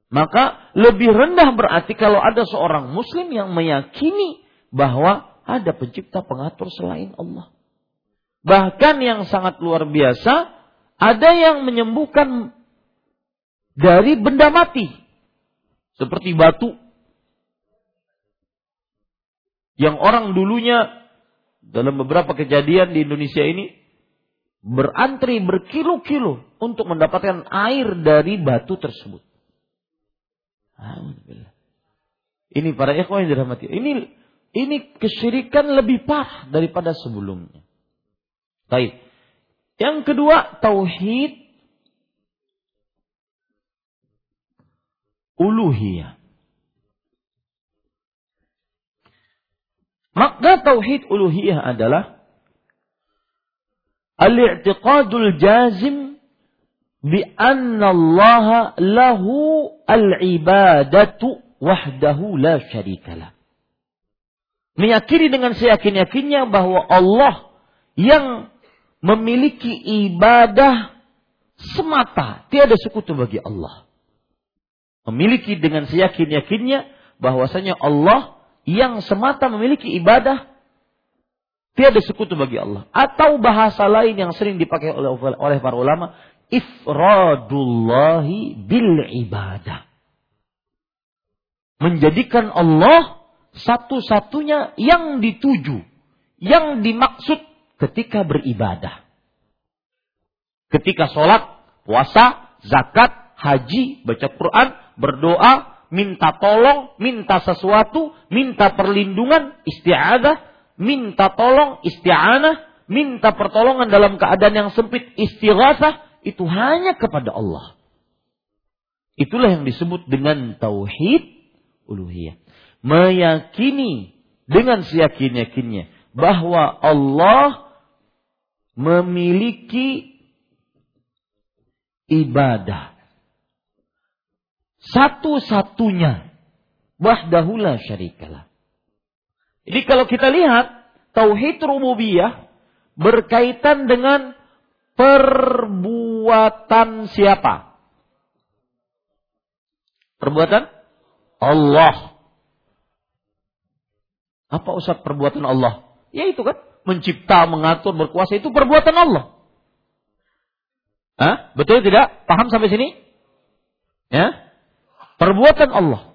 Maka lebih rendah berarti kalau ada seorang muslim yang meyakini bahwa ada pencipta pengatur selain Allah. Bahkan yang sangat luar biasa, ada yang menyembuhkan dari benda mati. Seperti batu. Yang orang dulunya dalam beberapa kejadian di Indonesia ini berantri berkilo-kilo untuk mendapatkan air dari batu tersebut. Ini para ikhwan yang dirahmati. Ini ini kesyirikan lebih parah daripada sebelumnya. Baik. Yang kedua, tauhid uluhiyah. Maka tauhid uluhiyah adalah al-i'tiqadul jazim bi anna Allah lahu al-ibadatu wahdahu la syarikalah. Meyakini dengan seyakin-yakinnya bahwa Allah yang memiliki ibadah semata, tiada sekutu bagi Allah. Memiliki dengan seyakin-yakinnya bahwasanya Allah yang semata memiliki ibadah Tiada sekutu bagi Allah. Atau bahasa lain yang sering dipakai oleh, oleh para ulama. Ifradullahi bil ibadah. Menjadikan Allah satu-satunya yang dituju. Yang dimaksud ketika beribadah. Ketika sholat, puasa, zakat, haji, baca Quran, berdoa, minta tolong, minta sesuatu, minta perlindungan, isti'adah, minta tolong, isti'anah, minta pertolongan dalam keadaan yang sempit, istighatsah, itu hanya kepada Allah. Itulah yang disebut dengan tauhid uluhiyah. Meyakini dengan seyakin-yakinnya bahwa Allah memiliki ibadah satu-satunya wahdahu la syarikalah jadi kalau kita lihat tauhid rububiyah berkaitan dengan perbuatan siapa? Perbuatan Allah. Apa usah perbuatan Allah? Ya itu kan, mencipta, mengatur, berkuasa itu perbuatan Allah. Hah? Betul tidak? Paham sampai sini? Ya? Perbuatan Allah.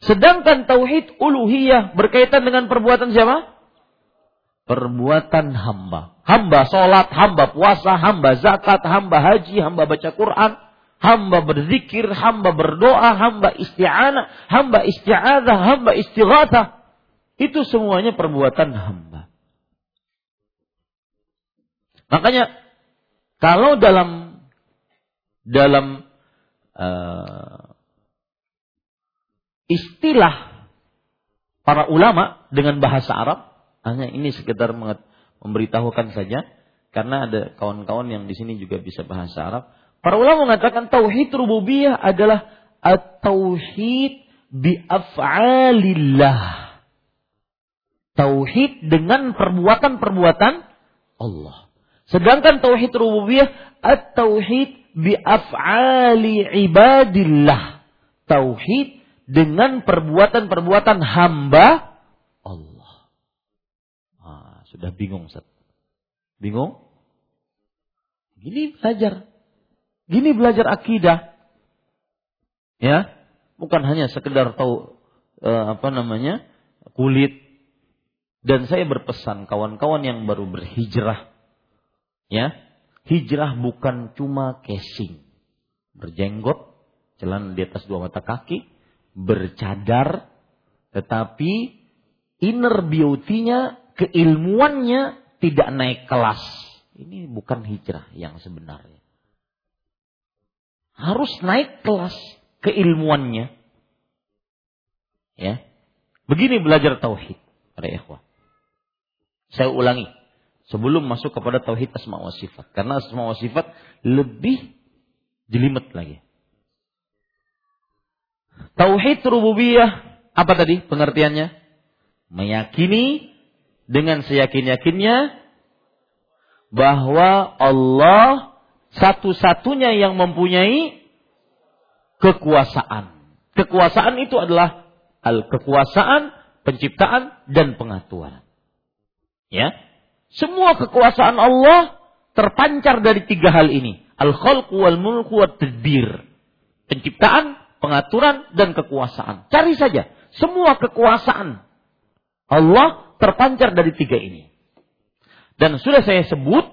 Sedangkan tauhid uluhiyah berkaitan dengan perbuatan siapa? Perbuatan hamba. Hamba sholat, hamba puasa, hamba zakat, hamba haji, hamba baca Quran, hamba berzikir, hamba berdoa, hamba isti'anah, hamba isti'adah, hamba istighatsah. Itu semuanya perbuatan hamba. Makanya kalau dalam dalam uh, istilah para ulama dengan bahasa Arab hanya ini sekedar memberitahukan saja karena ada kawan-kawan yang di sini juga bisa bahasa Arab. Para ulama mengatakan tauhid rububiyah adalah at-tauhid bi af'alillah. Tauhid dengan perbuatan-perbuatan Allah. Sedangkan tauhid rububiyah at-tauhid bi af'ali ibadillah. Tauhid dengan perbuatan-perbuatan hamba Allah. Ah, sudah bingung, Ustaz. Bingung? Gini belajar. Gini belajar akidah. Ya, bukan hanya sekedar tahu eh, apa namanya? kulit dan saya berpesan kawan-kawan yang baru berhijrah ya, hijrah bukan cuma casing, berjenggot, jalan di atas dua mata kaki, bercadar, tetapi inner beauty-nya, keilmuannya tidak naik kelas. Ini bukan hijrah yang sebenarnya. Harus naik kelas keilmuannya. Ya. Begini belajar tauhid, para ikhwah. Saya ulangi sebelum masuk kepada tauhid asma wa sifat. Karena asma wa sifat lebih jelimet lagi. Tauhid rububiyah apa tadi pengertiannya? Meyakini dengan seyakin-yakinnya bahwa Allah satu-satunya yang mempunyai kekuasaan. Kekuasaan itu adalah al kekuasaan, penciptaan dan pengaturan. Ya. Semua kekuasaan Allah terpancar dari tiga hal ini. Al-khalqu wal mulku wat tadbir. Penciptaan, pengaturan dan kekuasaan. Cari saja semua kekuasaan Allah terpancar dari tiga ini. Dan sudah saya sebut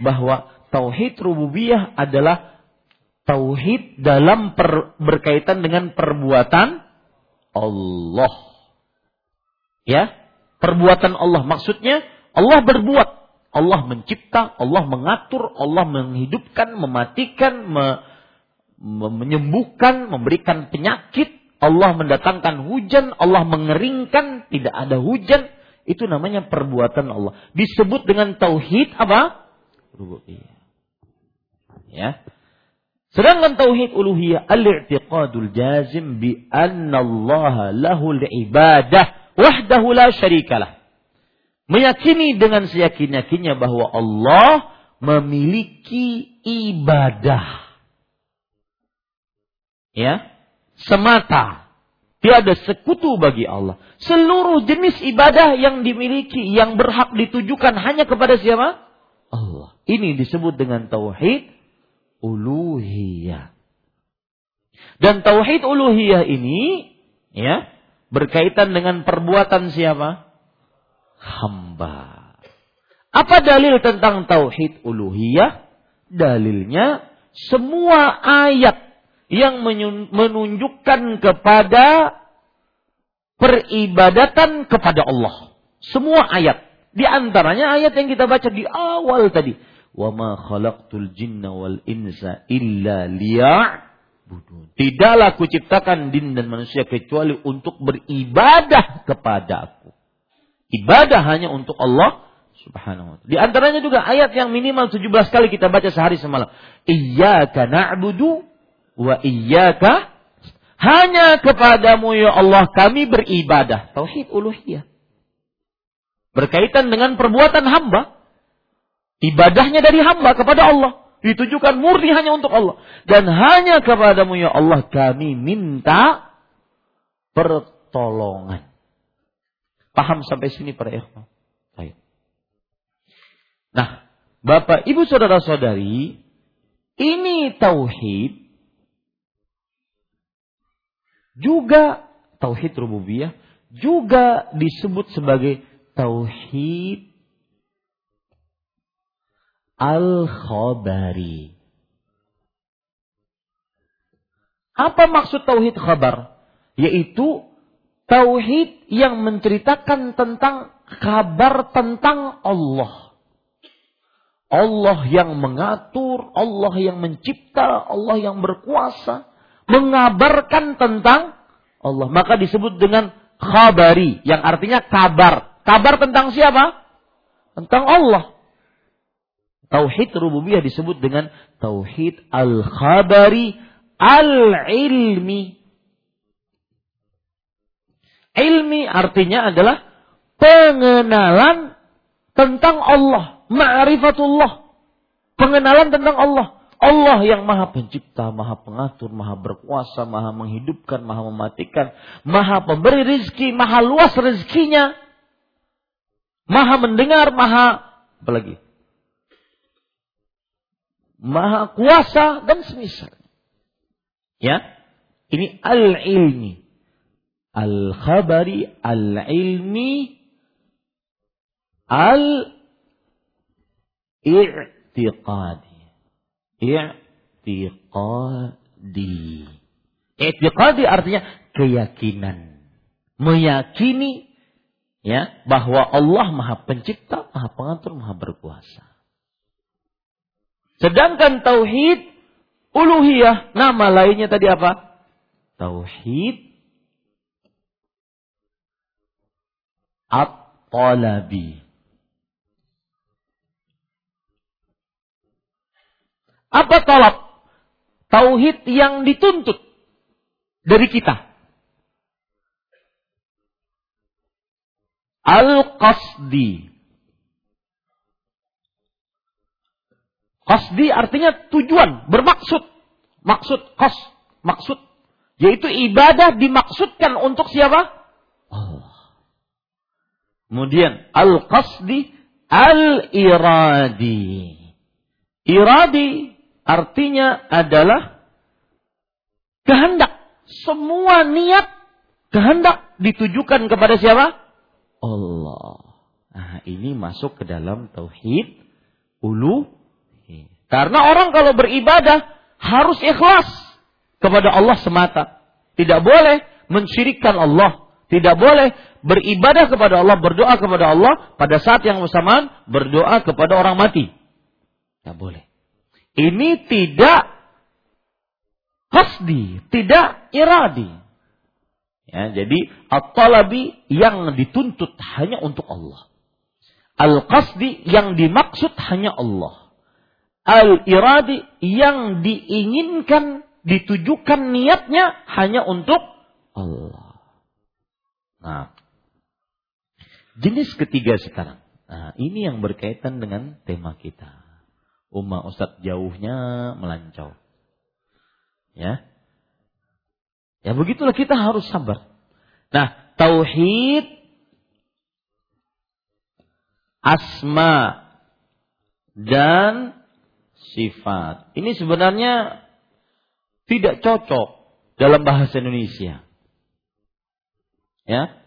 bahwa tauhid rububiyah adalah tauhid dalam per, berkaitan dengan perbuatan Allah. Ya, perbuatan Allah maksudnya Allah berbuat, Allah mencipta, Allah mengatur, Allah menghidupkan, mematikan, me, me, menyembuhkan, memberikan penyakit, Allah mendatangkan hujan, Allah mengeringkan, tidak ada hujan. Itu namanya perbuatan Allah. Disebut dengan tauhid apa? Rububiyah. Ya. Sedangkan tauhid uluhiyah al-i'tiqadul jazim bi anna Allah lahul ibadah wahdahu la syarikalah. Meyakini dengan seyakin-yakinnya bahwa Allah memiliki ibadah. Ya, semata. Tiada sekutu bagi Allah. Seluruh jenis ibadah yang dimiliki, yang berhak ditujukan hanya kepada siapa? Allah. Ini disebut dengan tauhid uluhiyah. Dan tauhid uluhiyah ini ya berkaitan dengan perbuatan siapa? Hamba. Apa dalil tentang tauhid uluhiyah? Dalilnya semua ayat yang menunjukkan kepada peribadatan kepada Allah. Semua ayat. Di antaranya ayat yang kita baca di awal tadi. Khalaqtul jinna wal insa illa liya'budun. Tidaklah kuciptakan jin dan manusia kecuali untuk beribadah kepada aku. Ibadah hanya untuk Allah subhanahu wa ta'ala. Di antaranya juga ayat yang minimal 17 kali kita baca sehari semalam. Iyyaka na'budu wa iyyaka hanya kepadamu ya Allah kami beribadah. Tauhid uluhiyah. Berkaitan dengan perbuatan hamba. Ibadahnya dari hamba kepada Allah. Ditujukan murni hanya untuk Allah. Dan hanya kepadamu ya Allah kami minta pertolongan. Paham sampai sini para ikhwan? Baik. Nah, Bapak, Ibu, Saudara-saudari, ini tauhid juga tauhid rububiyah juga disebut sebagai tauhid al-khabari. Apa maksud tauhid khabar? Yaitu tauhid yang menceritakan tentang kabar tentang Allah. Allah yang mengatur, Allah yang mencipta, Allah yang berkuasa mengabarkan tentang Allah. Maka disebut dengan khabari yang artinya kabar. Kabar tentang siapa? Tentang Allah. Tauhid rububiyah disebut dengan tauhid al-khabari al-ilmi. Ilmi artinya adalah pengenalan tentang Allah, ma'rifatullah. Pengenalan tentang Allah. Allah yang maha pencipta, maha pengatur, maha berkuasa, maha menghidupkan, maha mematikan, maha pemberi rizki, maha luas rezekinya, maha mendengar, maha apa lagi? Maha kuasa dan semisal. Ya, ini al-ilmi. Al-khabari al-ilmi al-i'tiqadi i'tiqadi. I'tiqadi artinya keyakinan. Meyakini Ya, bahwa Allah Maha Pencipta, Maha Pengatur, Maha Berkuasa. Sedangkan tauhid uluhiyah, nama lainnya tadi apa? Tauhid at-talabi. Apa talab? Tauhid yang dituntut dari kita. Al-qasdi. Qasdi artinya tujuan, bermaksud. Maksud, qas, maksud. Yaitu ibadah dimaksudkan untuk siapa? Kemudian al-qasdi al-iradi. Iradi artinya adalah kehendak. Semua niat kehendak ditujukan kepada siapa? Allah. Nah, ini masuk ke dalam tauhid ulu. Karena orang kalau beribadah harus ikhlas kepada Allah semata. Tidak boleh mensyirikkan Allah. Tidak boleh beribadah kepada Allah, berdoa kepada Allah pada saat yang bersamaan berdoa kepada orang mati. Tidak boleh. Ini tidak hasdi, tidak iradi. Ya, jadi at-talabi yang dituntut hanya untuk Allah. Al-qasdi yang dimaksud hanya Allah. Al-iradi yang diinginkan, ditujukan niatnya hanya untuk Allah. Nah, Jenis ketiga sekarang. Nah, ini yang berkaitan dengan tema kita. Umma Ustadz jauhnya melancau. Ya. Ya begitulah kita harus sabar. Nah, tauhid asma dan sifat. Ini sebenarnya tidak cocok dalam bahasa Indonesia. Ya.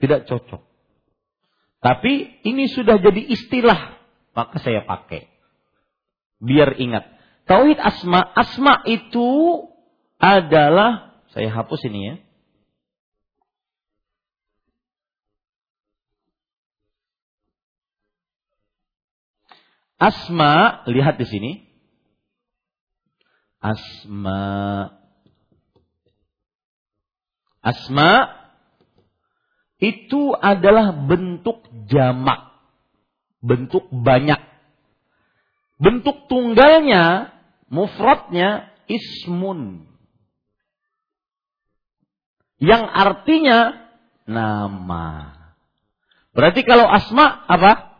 Tidak cocok. Tapi ini sudah jadi istilah, maka saya pakai. Biar ingat. Tauhid asma, asma itu adalah, saya hapus ini ya. Asma, lihat di sini. Asma. Asma itu adalah bentuk jamak. Bentuk banyak. Bentuk tunggalnya, mufradnya ismun. Yang artinya nama. Berarti kalau asma apa?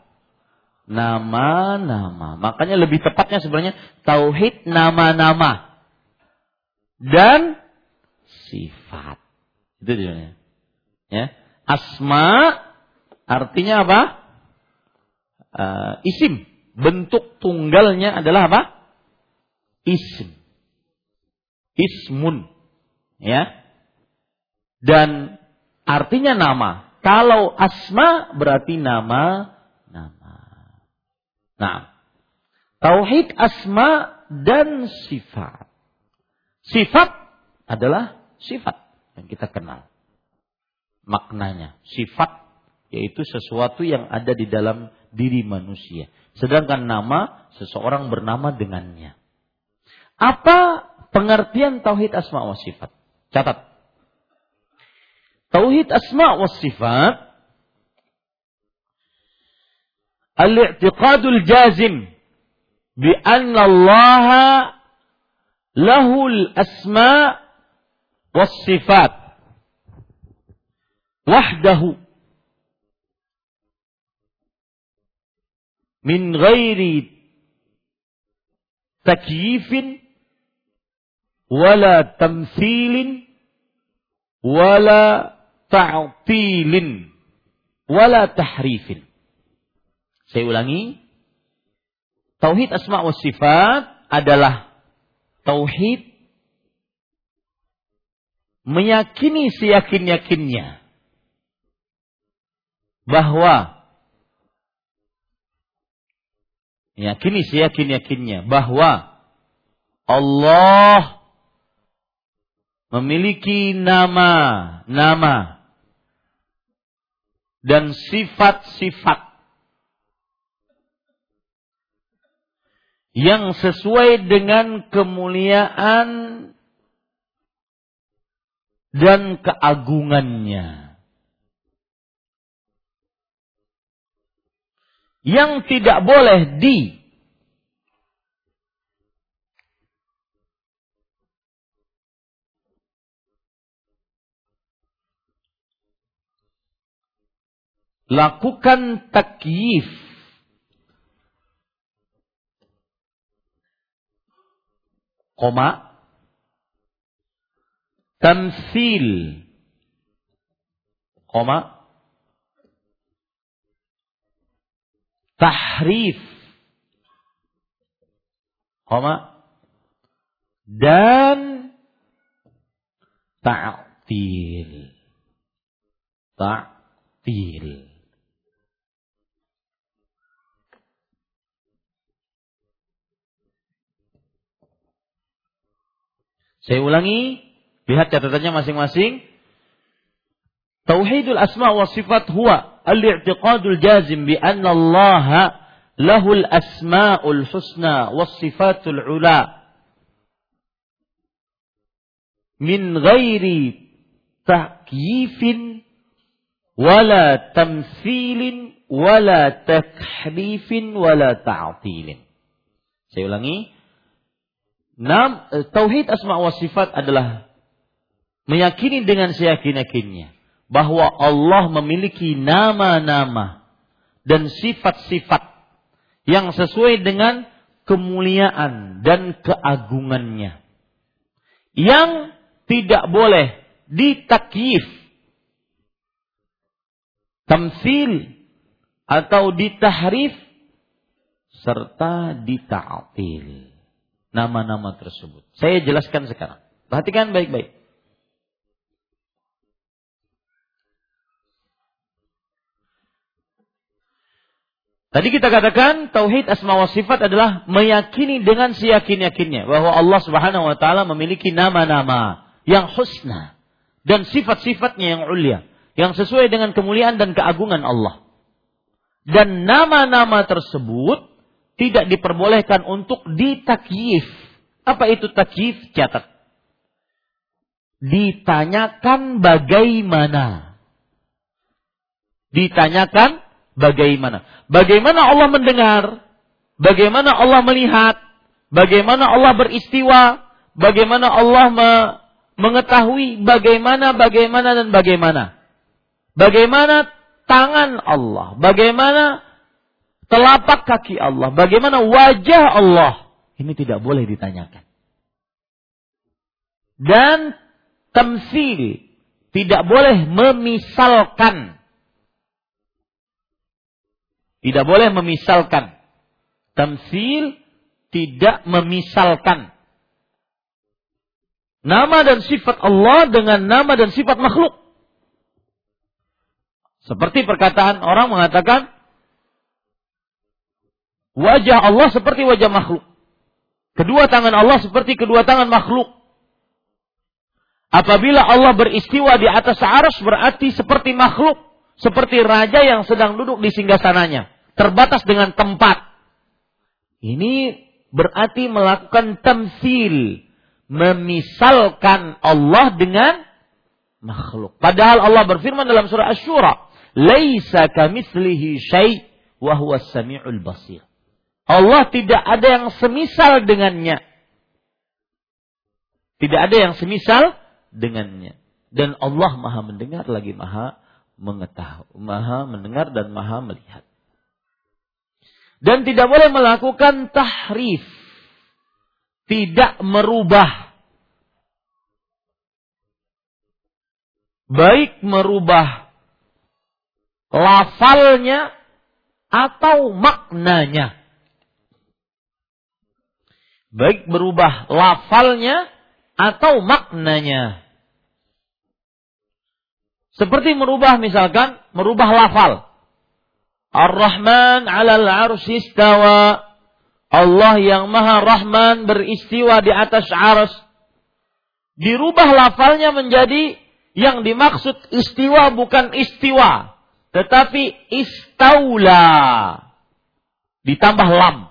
Nama-nama. Makanya lebih tepatnya sebenarnya tauhid nama-nama dan sifat. Itu judulnya. Ya. Asma artinya apa? Uh, isim. Bentuk tunggalnya adalah apa? Isim. Ismun. Ya. Dan artinya nama. Kalau asma berarti nama nama. Nah, tauhid asma dan sifat. Sifat adalah sifat yang kita kenal maknanya. Sifat yaitu sesuatu yang ada di dalam diri manusia. Sedangkan nama seseorang bernama dengannya. Apa pengertian tauhid asma wa sifat? Catat. Tauhid asma wa sifat al-i'tiqadul jazim bi anna Allah lahul asma was sifat wahdahu min ghairi takyifin wala tamthilin wala ta'tilin wala tahrifin. Saya ulangi. Tauhid asma wa sifat adalah tauhid meyakini seyakin-yakinnya bahwa yakini seyakin-yakinnya bahwa Allah memiliki nama-nama dan sifat-sifat yang sesuai dengan kemuliaan dan keagungannya. Yang tidak boleh di lakukan takyif. Koma. Tamsil. Koma tahrif. Koma dan ta'til. Ta'til. Saya ulangi, lihat catatannya masing-masing. Tauhidul asma wa sifat huwa al-i'tiqadul jazim bi anna Allah lahul asmaul husna was sifatul ula. Min tamthilin wala takrifin wala ta'tilin. Saya ulangi, Nam, eh, tauhid asma wa sifat adalah meyakini dengan seyakin-yakinnya bahwa Allah memiliki nama-nama dan sifat-sifat yang sesuai dengan kemuliaan dan keagungannya. Yang tidak boleh ditakyif, tamsil atau ditahrif serta dita'atil nama-nama tersebut. Saya jelaskan sekarang. Perhatikan baik-baik. Tadi kita katakan tauhid asma wa sifat adalah meyakini dengan seyakin-yakinnya bahwa Allah Subhanahu wa taala memiliki nama-nama yang husna dan sifat-sifatnya yang ulia yang sesuai dengan kemuliaan dan keagungan Allah. Dan nama-nama tersebut tidak diperbolehkan untuk ditakyif. Apa itu takyif? Catat. Ditanyakan bagaimana. Ditanyakan bagaimana. Bagaimana Allah mendengar? Bagaimana Allah melihat? Bagaimana Allah beristiwa? Bagaimana Allah me mengetahui bagaimana, bagaimana, dan bagaimana? Bagaimana tangan Allah? Bagaimana telapak kaki Allah, bagaimana wajah Allah, ini tidak boleh ditanyakan. Dan tamsil tidak boleh memisalkan. Tidak boleh memisalkan. Tamsil tidak memisalkan. Nama dan sifat Allah dengan nama dan sifat makhluk. Seperti perkataan orang mengatakan, Wajah Allah seperti wajah makhluk. Kedua tangan Allah seperti kedua tangan makhluk. Apabila Allah beristiwa di atas aras berarti seperti makhluk. Seperti raja yang sedang duduk di singgasananya. Terbatas dengan tempat. Ini berarti melakukan tamsil. Memisalkan Allah dengan makhluk. Padahal Allah berfirman dalam surah Ash-Shura. Laisa kamislihi syai' wa huwa sami'ul basir. Allah tidak ada yang semisal dengannya. Tidak ada yang semisal dengannya. Dan Allah maha mendengar lagi maha mengetahui. Maha mendengar dan maha melihat. Dan tidak boleh melakukan tahrif. Tidak merubah. Baik merubah lafalnya atau maknanya baik berubah lafalnya atau maknanya. Seperti merubah misalkan, merubah lafal. Ar-Rahman 'alal 'arsy istawa. Allah yang Maha Rahman beristiwa di atas ars. Dirubah lafalnya menjadi yang dimaksud istiwa bukan istiwa. Tetapi istaula ditambah lam.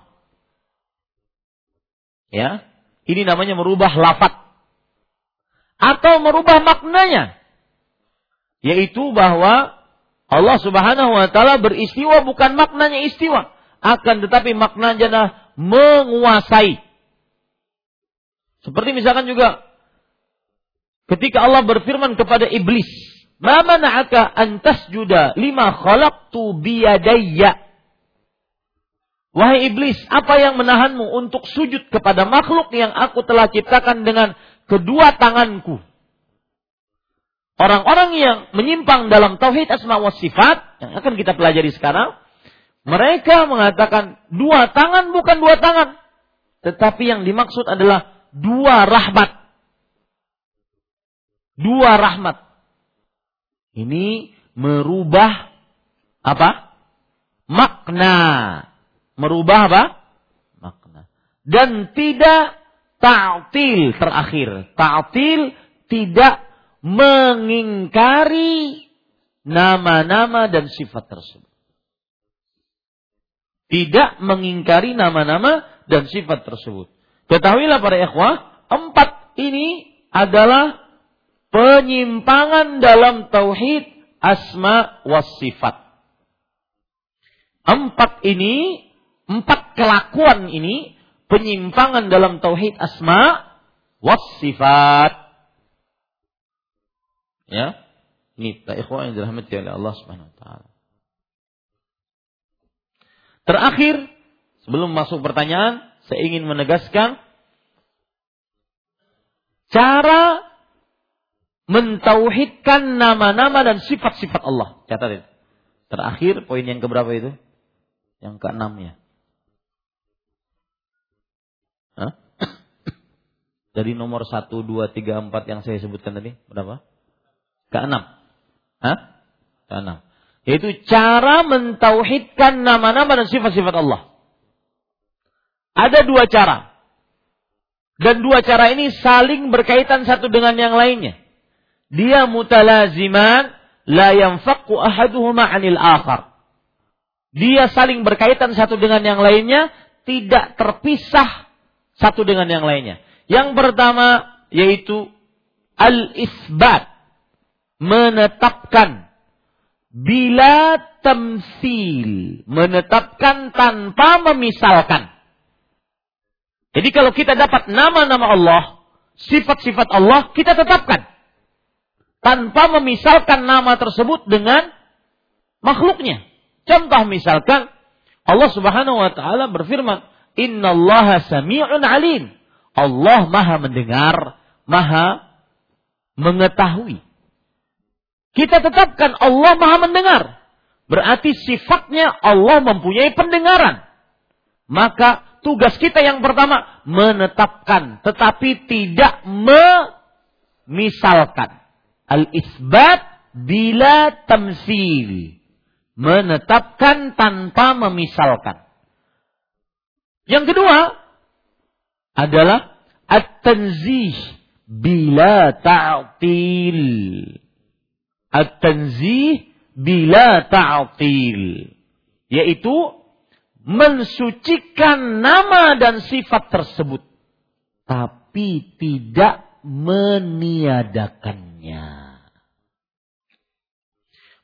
Ya, ini namanya merubah lafat atau merubah maknanya. Yaitu bahwa Allah Subhanahu wa taala beristiwa bukan maknanya istiwa, akan tetapi maknanya adalah menguasai. Seperti misalkan juga ketika Allah berfirman kepada iblis, "Ma mana'aka an tasjuda lima khalaqtu biyadayya?" Wahai iblis, apa yang menahanmu untuk sujud kepada makhluk yang aku telah ciptakan dengan kedua tanganku? Orang-orang yang menyimpang dalam tauhid asma wa sifat yang akan kita pelajari sekarang, mereka mengatakan dua tangan bukan dua tangan, tetapi yang dimaksud adalah dua rahmat. Dua rahmat. Ini merubah apa? Makna merubah apa? Makna. Dan tidak ta'til terakhir. Ta'til tidak mengingkari nama-nama dan sifat tersebut. Tidak mengingkari nama-nama dan sifat tersebut. Ketahuilah para ikhwah, empat ini adalah penyimpangan dalam tauhid asma was sifat. Empat ini Empat kelakuan ini penyimpangan dalam tauhid asma was sifat. Ya. Ini ikhwan yang dirahmati oleh Allah Subhanahu wa taala. Terakhir, sebelum masuk pertanyaan, saya ingin menegaskan cara mentauhidkan nama-nama dan sifat-sifat Allah. Catat itu. Terakhir, poin yang keberapa itu? Yang keenam ya. Hah? [COUGHS] Dari nomor 1, 2, 3, 4 yang saya sebutkan tadi, berapa? Keenam. Hah? Keenam. Yaitu cara mentauhidkan nama-nama dan sifat-sifat Allah. Ada dua cara. Dan dua cara ini saling berkaitan satu dengan yang lainnya. Dia mutalaziman, la yanfaqu ahaduhuma anil akhar. Dia saling berkaitan satu dengan yang lainnya, tidak terpisah satu dengan yang lainnya. Yang pertama yaitu al-isbat. Menetapkan bila tamsil. Menetapkan tanpa memisalkan. Jadi kalau kita dapat nama-nama Allah, sifat-sifat Allah, kita tetapkan. Tanpa memisalkan nama tersebut dengan makhluknya. Contoh misalkan, Allah subhanahu wa ta'ala berfirman, Innallaha sami'un alim. Allah maha mendengar, maha mengetahui. Kita tetapkan Allah maha mendengar. Berarti sifatnya Allah mempunyai pendengaran. Maka tugas kita yang pertama menetapkan tetapi tidak memisalkan. Al-isbat bila tamsil. Menetapkan tanpa memisalkan. Yang kedua adalah at-tanzih bila ta'til. At-tanzih bila ta'til. Yaitu mensucikan nama dan sifat tersebut. Tapi tidak meniadakannya.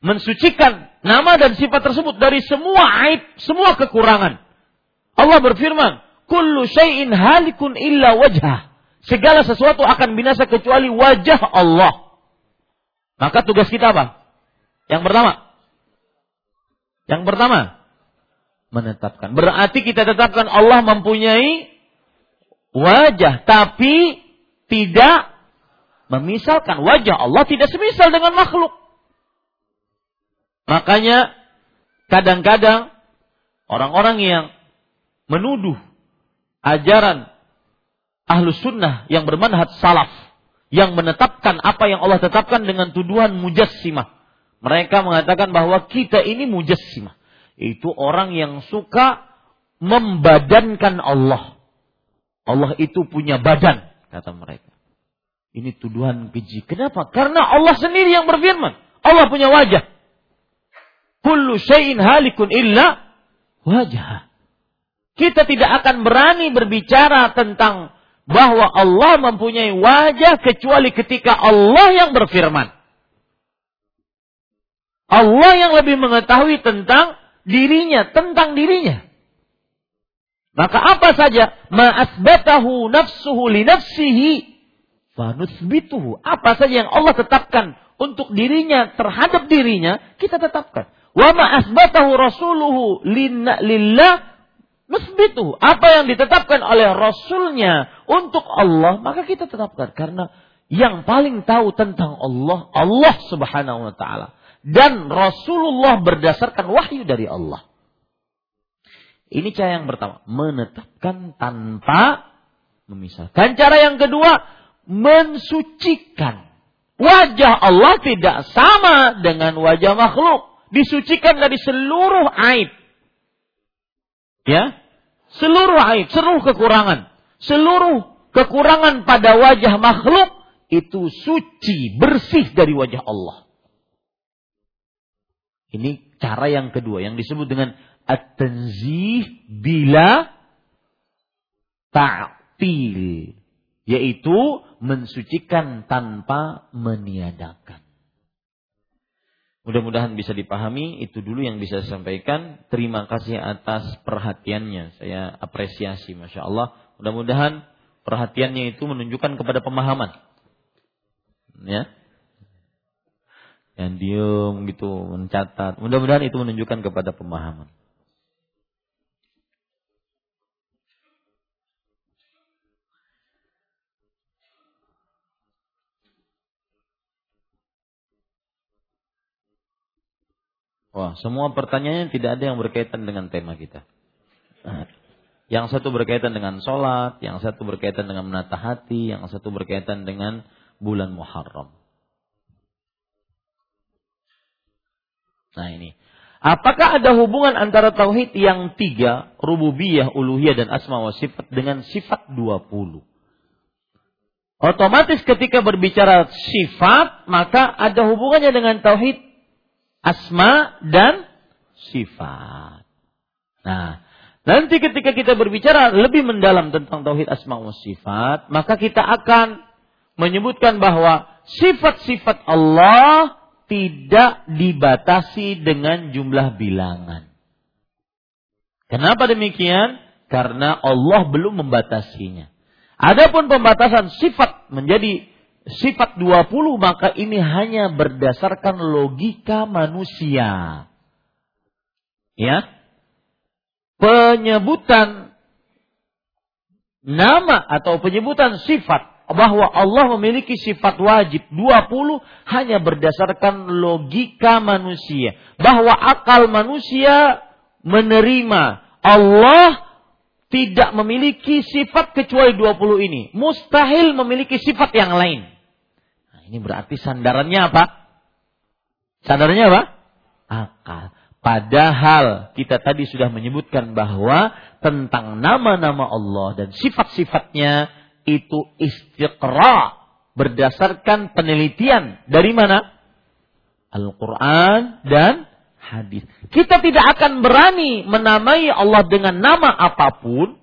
Mensucikan nama dan sifat tersebut dari semua aib, semua kekurangan Allah berfirman, "Kullu syai'in halikun illa wajah." Segala sesuatu akan binasa kecuali wajah Allah. Maka tugas kita apa? Yang pertama. Yang pertama, menetapkan. Berarti kita tetapkan Allah mempunyai wajah, tapi tidak memisalkan wajah Allah tidak semisal dengan makhluk. Makanya kadang-kadang orang-orang yang menuduh ajaran ahlu sunnah yang bermanhaj salaf yang menetapkan apa yang Allah tetapkan dengan tuduhan mujassimah. Mereka mengatakan bahwa kita ini mujassimah. Itu orang yang suka membadankan Allah. Allah itu punya badan, kata mereka. Ini tuduhan keji. Kenapa? Karena Allah sendiri yang berfirman. Allah punya wajah. kullu syai'in halikun illa wajah. Kita tidak akan berani berbicara tentang bahwa Allah mempunyai wajah kecuali ketika Allah yang berfirman. Allah yang lebih mengetahui tentang dirinya, tentang dirinya. Maka apa saja ma'asbatahu nafsuhu li nafsihi fanuthbituhu. Apa saja yang Allah tetapkan untuk dirinya terhadap dirinya, kita tetapkan. Wa ma asbatahu rasuluhu lillah nusbitu. Apa yang ditetapkan oleh rasulnya untuk Allah, maka kita tetapkan karena yang paling tahu tentang Allah Allah Subhanahu wa taala dan Rasulullah berdasarkan wahyu dari Allah. Ini cara yang pertama, menetapkan tanpa memisahkan. Cara yang kedua, mensucikan. Wajah Allah tidak sama dengan wajah makhluk disucikan dari seluruh aib. Ya, seluruh aib, seluruh kekurangan, seluruh kekurangan pada wajah makhluk itu suci, bersih dari wajah Allah. Ini cara yang kedua yang disebut dengan at-tanzih bila ta'til, yaitu mensucikan tanpa meniadakan. Mudah-mudahan bisa dipahami. Itu dulu yang bisa saya sampaikan. Terima kasih atas perhatiannya. Saya apresiasi, masya Allah. Mudah-mudahan perhatiannya itu menunjukkan kepada pemahaman. Ya, yang diem gitu mencatat. Mudah-mudahan itu menunjukkan kepada pemahaman. Wah, semua pertanyaannya tidak ada yang berkaitan dengan tema kita. Yang satu berkaitan dengan sholat, yang satu berkaitan dengan menata hati, yang satu berkaitan dengan bulan Muharram. Nah ini. Apakah ada hubungan antara tauhid yang tiga, rububiyah, uluhiyah, dan asma wa sifat dengan sifat 20? Otomatis ketika berbicara sifat, maka ada hubungannya dengan tauhid asma dan sifat. Nah, nanti ketika kita berbicara lebih mendalam tentang tauhid asma wa sifat, maka kita akan menyebutkan bahwa sifat-sifat Allah tidak dibatasi dengan jumlah bilangan. Kenapa demikian? Karena Allah belum membatasinya. Adapun pembatasan sifat menjadi sifat 20 maka ini hanya berdasarkan logika manusia. Ya. Penyebutan nama atau penyebutan sifat bahwa Allah memiliki sifat wajib 20 hanya berdasarkan logika manusia. Bahwa akal manusia menerima Allah tidak memiliki sifat kecuali 20 ini. Mustahil memiliki sifat yang lain. Ini berarti sandarannya apa? Sandarannya apa? Akal. Padahal kita tadi sudah menyebutkan bahwa tentang nama-nama Allah dan sifat-sifatnya itu istiqra berdasarkan penelitian dari mana? Al-Quran dan hadis. Kita tidak akan berani menamai Allah dengan nama apa pun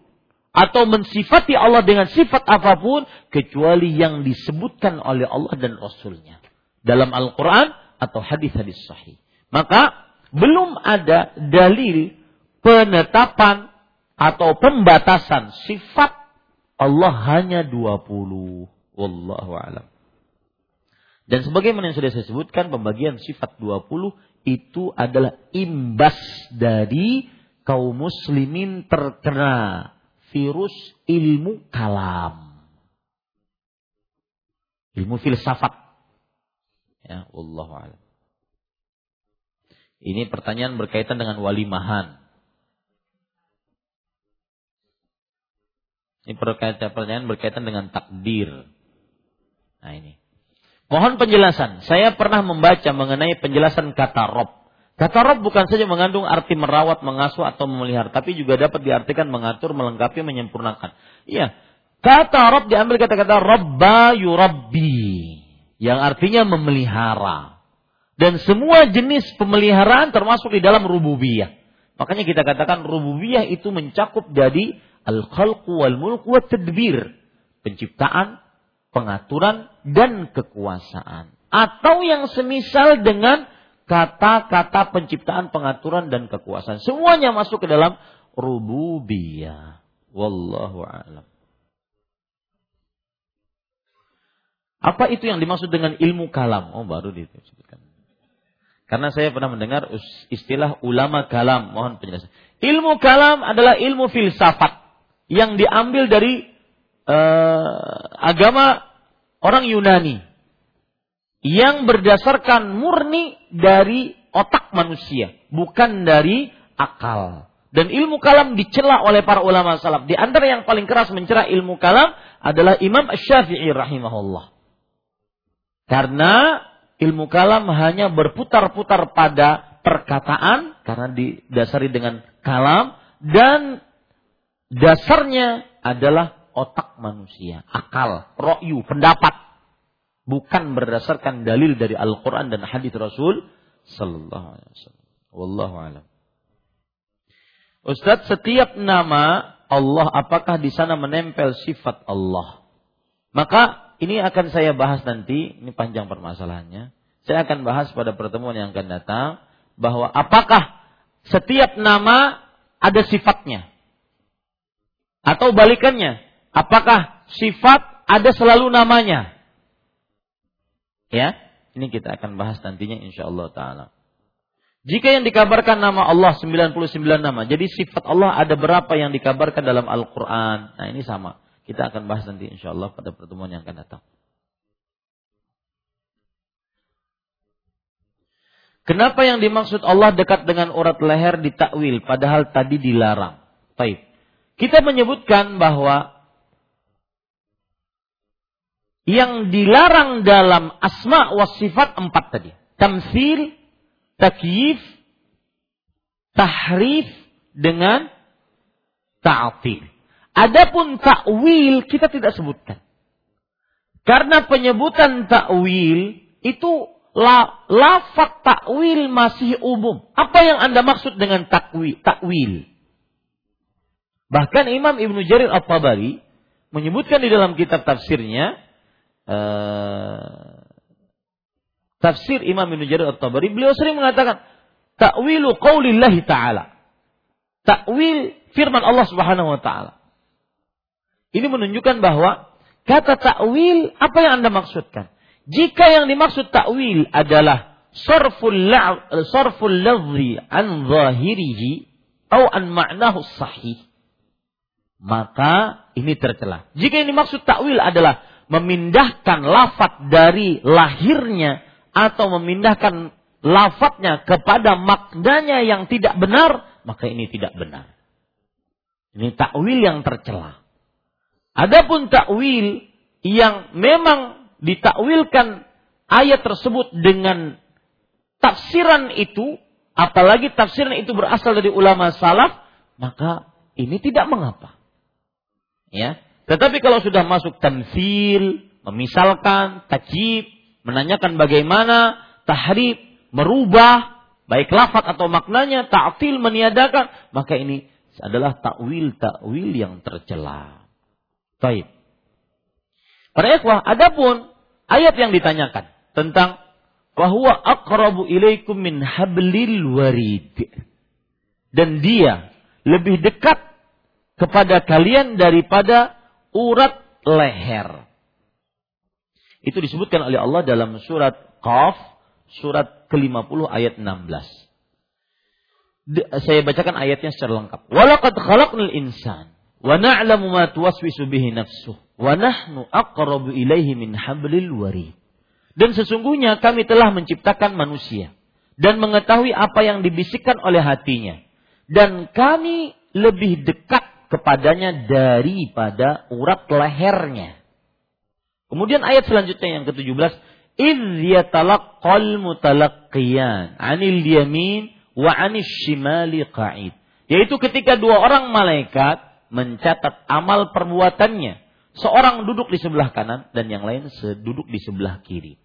atau mensifati Allah dengan sifat apa pun kecuali yang disebutkan oleh Allah dan Rasulnya dalam Al-Quran atau hadis-hadis sahih. Maka belum ada dalil penetapan atau pembatasan sifat Allah hanya 20. Wallahu alam. Dan sebagaimana yang sudah saya sebutkan, pembagian sifat 20 itu adalah imbas dari kaum muslimin terkena virus ilmu kalam. Ilmu filsafat. Ya, Allah. Ini pertanyaan berkaitan dengan walimahan. Ini pertanyaan berkaitan dengan takdir. Nah ini. Mohon penjelasan. Saya pernah membaca mengenai penjelasan kata Rob. Kata Rob bukan saja mengandung arti merawat, mengasuh atau memelihara, tapi juga dapat diartikan mengatur, melengkapi, menyempurnakan. Iya. Kata Rob diambil kata-kata Robba yurabbi. Yang artinya memelihara. Dan semua jenis pemeliharaan termasuk di dalam rububiyah. Makanya kita katakan rububiyah itu mencakup jadi al-khalqu wal mulku wa tadbir. Penciptaan, pengaturan, dan kekuasaan. Atau yang semisal dengan kata-kata penciptaan, pengaturan, dan kekuasaan. Semuanya masuk ke dalam rububiyah. Wallahu a'lam. Apa itu yang dimaksud dengan ilmu kalam? Oh, baru disebutkan. Karena saya pernah mendengar istilah ulama kalam. Mohon penjelasan. Ilmu kalam adalah ilmu filsafat yang diambil dari uh, agama orang Yunani yang berdasarkan murni dari otak manusia, bukan dari akal. Dan ilmu kalam dicela oleh para ulama salaf. Di antara yang paling keras mencela ilmu kalam adalah Imam Syafi'i rahimahullah. Karena ilmu kalam hanya berputar-putar pada perkataan karena didasari dengan kalam dan dasarnya adalah otak manusia, akal, ro'yu, pendapat. Bukan berdasarkan dalil dari Al-Quran dan hadis Rasul Sallallahu Alaihi Wasallam. Wallahu alam. Ustadz, setiap nama Allah apakah di sana menempel sifat Allah? Maka ini akan saya bahas nanti, ini panjang permasalahannya. Saya akan bahas pada pertemuan yang akan datang bahwa apakah setiap nama ada sifatnya? Atau balikannya, apakah sifat ada selalu namanya? Ya, ini kita akan bahas nantinya insya Allah taala. Jika yang dikabarkan nama Allah 99 nama, jadi sifat Allah ada berapa yang dikabarkan dalam Al-Quran? Nah ini sama. Kita akan bahas nanti insya Allah pada pertemuan yang akan datang. Kenapa yang dimaksud Allah dekat dengan urat leher ditakwil padahal tadi dilarang? Baik. Kita menyebutkan bahwa yang dilarang dalam asma wa sifat empat tadi. Tamsil, takyif, tahrif dengan ta'atil. Adapun takwil kita tidak sebutkan. Karena penyebutan takwil itu la, lafaz takwil masih umum. Apa yang Anda maksud dengan takwil? takwil? Bahkan Imam Ibnu Jarir At-Tabari menyebutkan di dalam kitab tafsirnya uh, tafsir Imam Ibnu Jarir At-Tabari beliau sering mengatakan takwilu qaulillahi taala. Takwil firman Allah Subhanahu wa taala. Ini menunjukkan bahwa kata takwil apa yang Anda maksudkan? Jika yang dimaksud takwil adalah sarful sarful lafzi an zahirihi atau an ma'nahu sahih maka ini tercela. Jika yang dimaksud takwil adalah memindahkan lafat dari lahirnya atau memindahkan lafadznya kepada maknanya yang tidak benar, maka ini tidak benar. Ini takwil yang tercela. Adapun takwil yang memang ditakwilkan ayat tersebut dengan tafsiran itu, apalagi tafsiran itu berasal dari ulama salaf, maka ini tidak mengapa. Ya. Tetapi kalau sudah masuk tamsil, memisalkan, tajib, menanyakan bagaimana tahrib, merubah baik lafaz atau maknanya, ta'til meniadakan, maka ini adalah takwil-takwil yang tercela. Baik. Para ikhwah, adapun ayat yang ditanyakan tentang bahwa aqrabu ilaikum min hablil warid. Dan dia lebih dekat kepada kalian daripada urat leher. Itu disebutkan oleh Allah dalam surat Qaf, surat ke-50 ayat 16. saya bacakan ayatnya secara lengkap. Walaqad khalaqnal insan wa na'lamu ma tuwaswisu bihi nafsuh wa nahnu aqrabu ilaihi min hablil warid. Dan sesungguhnya kami telah menciptakan manusia dan mengetahui apa yang dibisikkan oleh hatinya dan kami lebih dekat kepadanya daripada urat lehernya. Kemudian ayat selanjutnya yang ke-17, "Idz yatalaqqal mutalaqqiyan 'anil yamin wa 'anil shimali qa'id." Yaitu ketika dua orang malaikat mencatat amal perbuatannya. Seorang duduk di sebelah kanan dan yang lain duduk di sebelah kiri.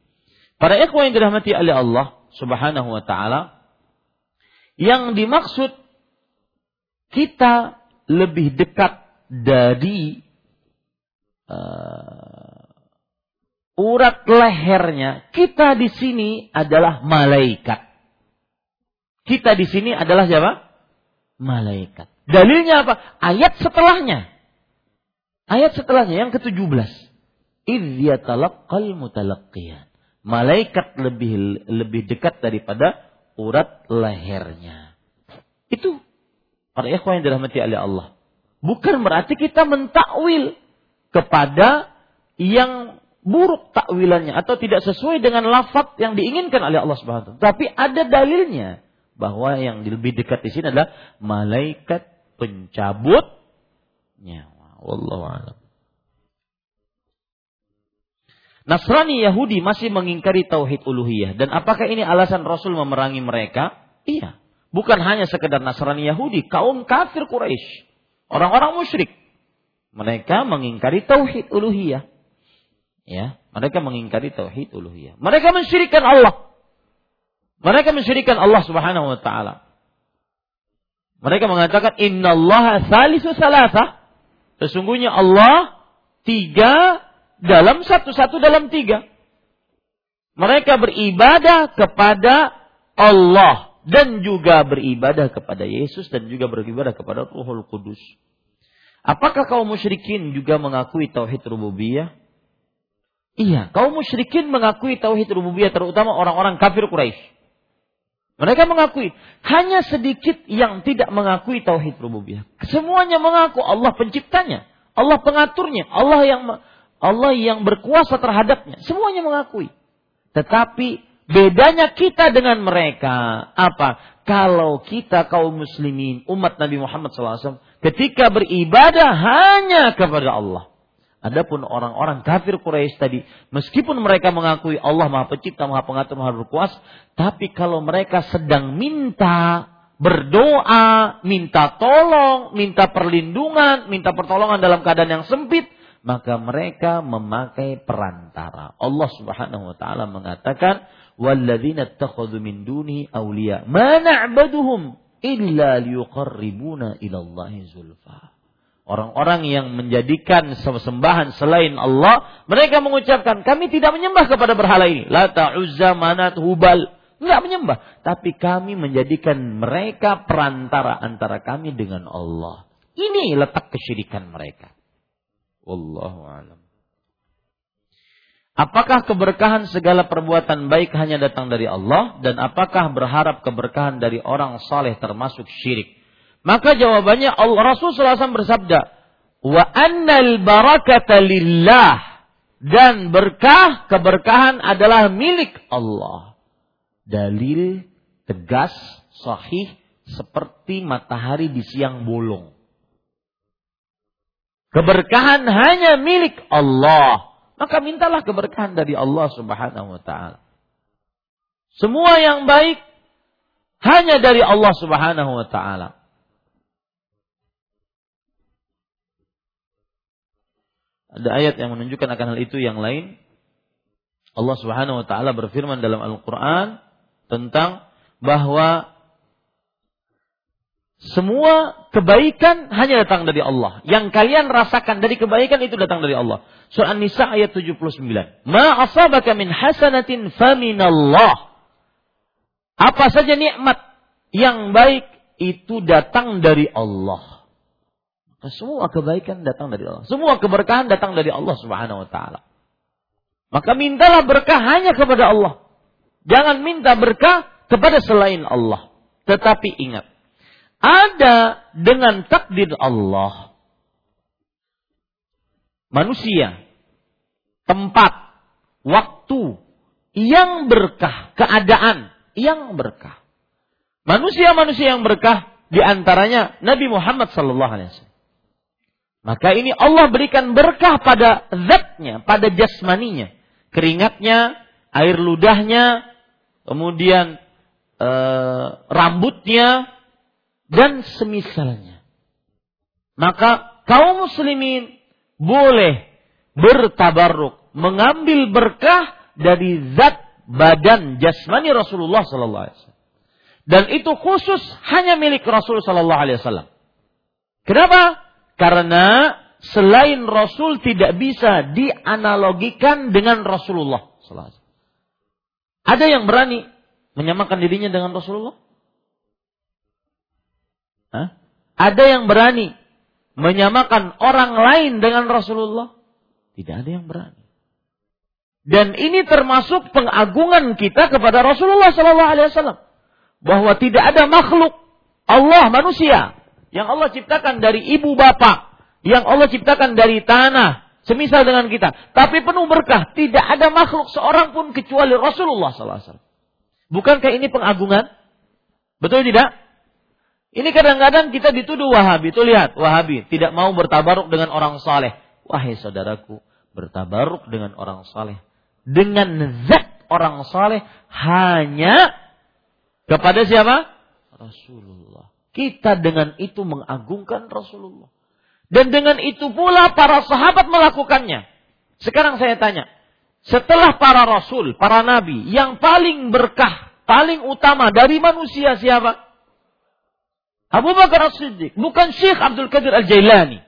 Para ikhwan yang dirahmati oleh Allah, Subhanahu wa taala yang dimaksud kita lebih dekat dari uh, urat lehernya. Kita di sini adalah malaikat. Kita di sini adalah siapa? Malaikat. Dalilnya apa? Ayat setelahnya. Ayat setelahnya yang ke-17. Idh yatalaqqal. Malaikat lebih lebih dekat daripada urat lehernya. Itu para ikhwan yang dirahmati oleh Allah. Bukan berarti kita mentakwil kepada yang buruk takwilannya atau tidak sesuai dengan lafaz yang diinginkan oleh Allah Subhanahu Tapi ada dalilnya bahwa yang lebih dekat di sini adalah malaikat pencabut nyawa. Wallahu a'lam. Nasrani Yahudi masih mengingkari tauhid uluhiyah dan apakah ini alasan Rasul memerangi mereka? Iya. Bukan hanya sekedar Nasrani Yahudi, kaum kafir Quraisy, orang-orang musyrik. Mereka mengingkari tauhid uluhiyah. Ya, mereka mengingkari tauhid uluhiyah. Mereka mensyirikkan Allah. Mereka mensyirikan Allah Subhanahu wa taala. Mereka mengatakan innallaha salisu salasa. Sesungguhnya Allah tiga dalam satu, satu dalam tiga. Mereka beribadah kepada Allah dan juga beribadah kepada Yesus dan juga beribadah kepada Ruhul Kudus. Apakah kaum musyrikin juga mengakui tauhid rububiyah? Iya, kaum musyrikin mengakui tauhid rububiyah terutama orang-orang kafir Quraisy. Mereka mengakui. Hanya sedikit yang tidak mengakui tauhid rububiyah. Semuanya mengaku Allah penciptanya, Allah pengaturnya, Allah yang Allah yang berkuasa terhadapnya. Semuanya mengakui. Tetapi bedanya kita dengan mereka apa? Kalau kita kaum muslimin, umat Nabi Muhammad SAW, ketika beribadah hanya kepada Allah. Adapun orang-orang kafir Quraisy tadi, meskipun mereka mengakui Allah Maha Pencipta, Maha Pengatur, Maha Berkuasa, tapi kalau mereka sedang minta, berdoa, minta tolong, minta perlindungan, minta pertolongan dalam keadaan yang sempit, maka mereka memakai perantara. Allah Subhanahu wa taala mengatakan, "Walladzina ittakhadhu min duni awliya, ma na'buduhum illa liyuqarribuna ila Allahi zulfa." Orang-orang yang menjadikan sembahan selain Allah, mereka mengucapkan, kami tidak menyembah kepada berhala ini. Lata, Uzza, Manat, Hubal. Tidak menyembah. Tapi kami menjadikan mereka perantara antara kami dengan Allah. Ini letak kesyirikan mereka. Wallahu alam. Apakah keberkahan segala perbuatan baik hanya datang dari Allah? Dan apakah berharap keberkahan dari orang saleh termasuk syirik? Maka jawabannya Allah Rasul SAW bersabda, wa annal barakata lillah dan berkah keberkahan adalah milik Allah. Dalil tegas, sahih seperti matahari di siang bolong. Keberkahan hanya milik Allah. Maka mintalah keberkahan dari Allah Subhanahu wa taala. Semua yang baik hanya dari Allah Subhanahu wa taala. Ada ayat yang menunjukkan akan hal itu yang lain. Allah Subhanahu wa taala berfirman dalam Al-Qur'an tentang bahwa semua kebaikan hanya datang dari Allah. Yang kalian rasakan dari kebaikan itu datang dari Allah. Surah An-Nisa ayat 79. Ma asabaka min hasanatin faminallah. Apa saja nikmat yang baik itu datang dari Allah. Semua kebaikan datang dari Allah. Semua keberkahan datang dari Allah Subhanahu wa taala. Maka mintalah berkah hanya kepada Allah. Jangan minta berkah kepada selain Allah. Tetapi ingat, ada dengan takdir Allah manusia, tempat, waktu yang berkah, keadaan yang berkah. Manusia-manusia yang berkah di antaranya Nabi Muhammad sallallahu alaihi wasallam. Maka ini Allah berikan berkah pada zatnya, pada jasmaninya. Keringatnya, air ludahnya, kemudian e, rambutnya, dan semisalnya. Maka kaum muslimin boleh bertabarruk, mengambil berkah dari zat badan jasmani Rasulullah sallallahu alaihi wasallam. Dan itu khusus hanya milik Rasul sallallahu alaihi wasallam. Kenapa? Karena selain Rasul tidak bisa dianalogikan dengan Rasulullah sallallahu alaihi wasallam. Ada yang berani menyamakan dirinya dengan Rasulullah? Hah? Ada yang berani menyamakan orang lain dengan Rasulullah? Tidak ada yang berani. Dan ini termasuk pengagungan kita kepada Rasulullah Sallallahu Alaihi Wasallam bahwa tidak ada makhluk Allah manusia yang Allah ciptakan dari ibu bapak, yang Allah ciptakan dari tanah, semisal dengan kita, tapi penuh berkah. Tidak ada makhluk seorang pun kecuali Rasulullah SAW. Bukankah ini pengagungan? Betul tidak? Ini kadang-kadang kita dituduh Wahabi. Itu lihat, Wahabi tidak mau bertabaruk dengan orang saleh. Wahai saudaraku, bertabaruk dengan orang saleh dengan zat orang saleh hanya kepada siapa? Rasulullah. Kita dengan itu mengagungkan Rasulullah. Dan dengan itu pula para sahabat melakukannya. Sekarang saya tanya, setelah para rasul, para nabi, yang paling berkah, paling utama dari manusia siapa? Abu Bakar As-Siddiq, bukan Syekh Abdul Qadir Al-Jailani.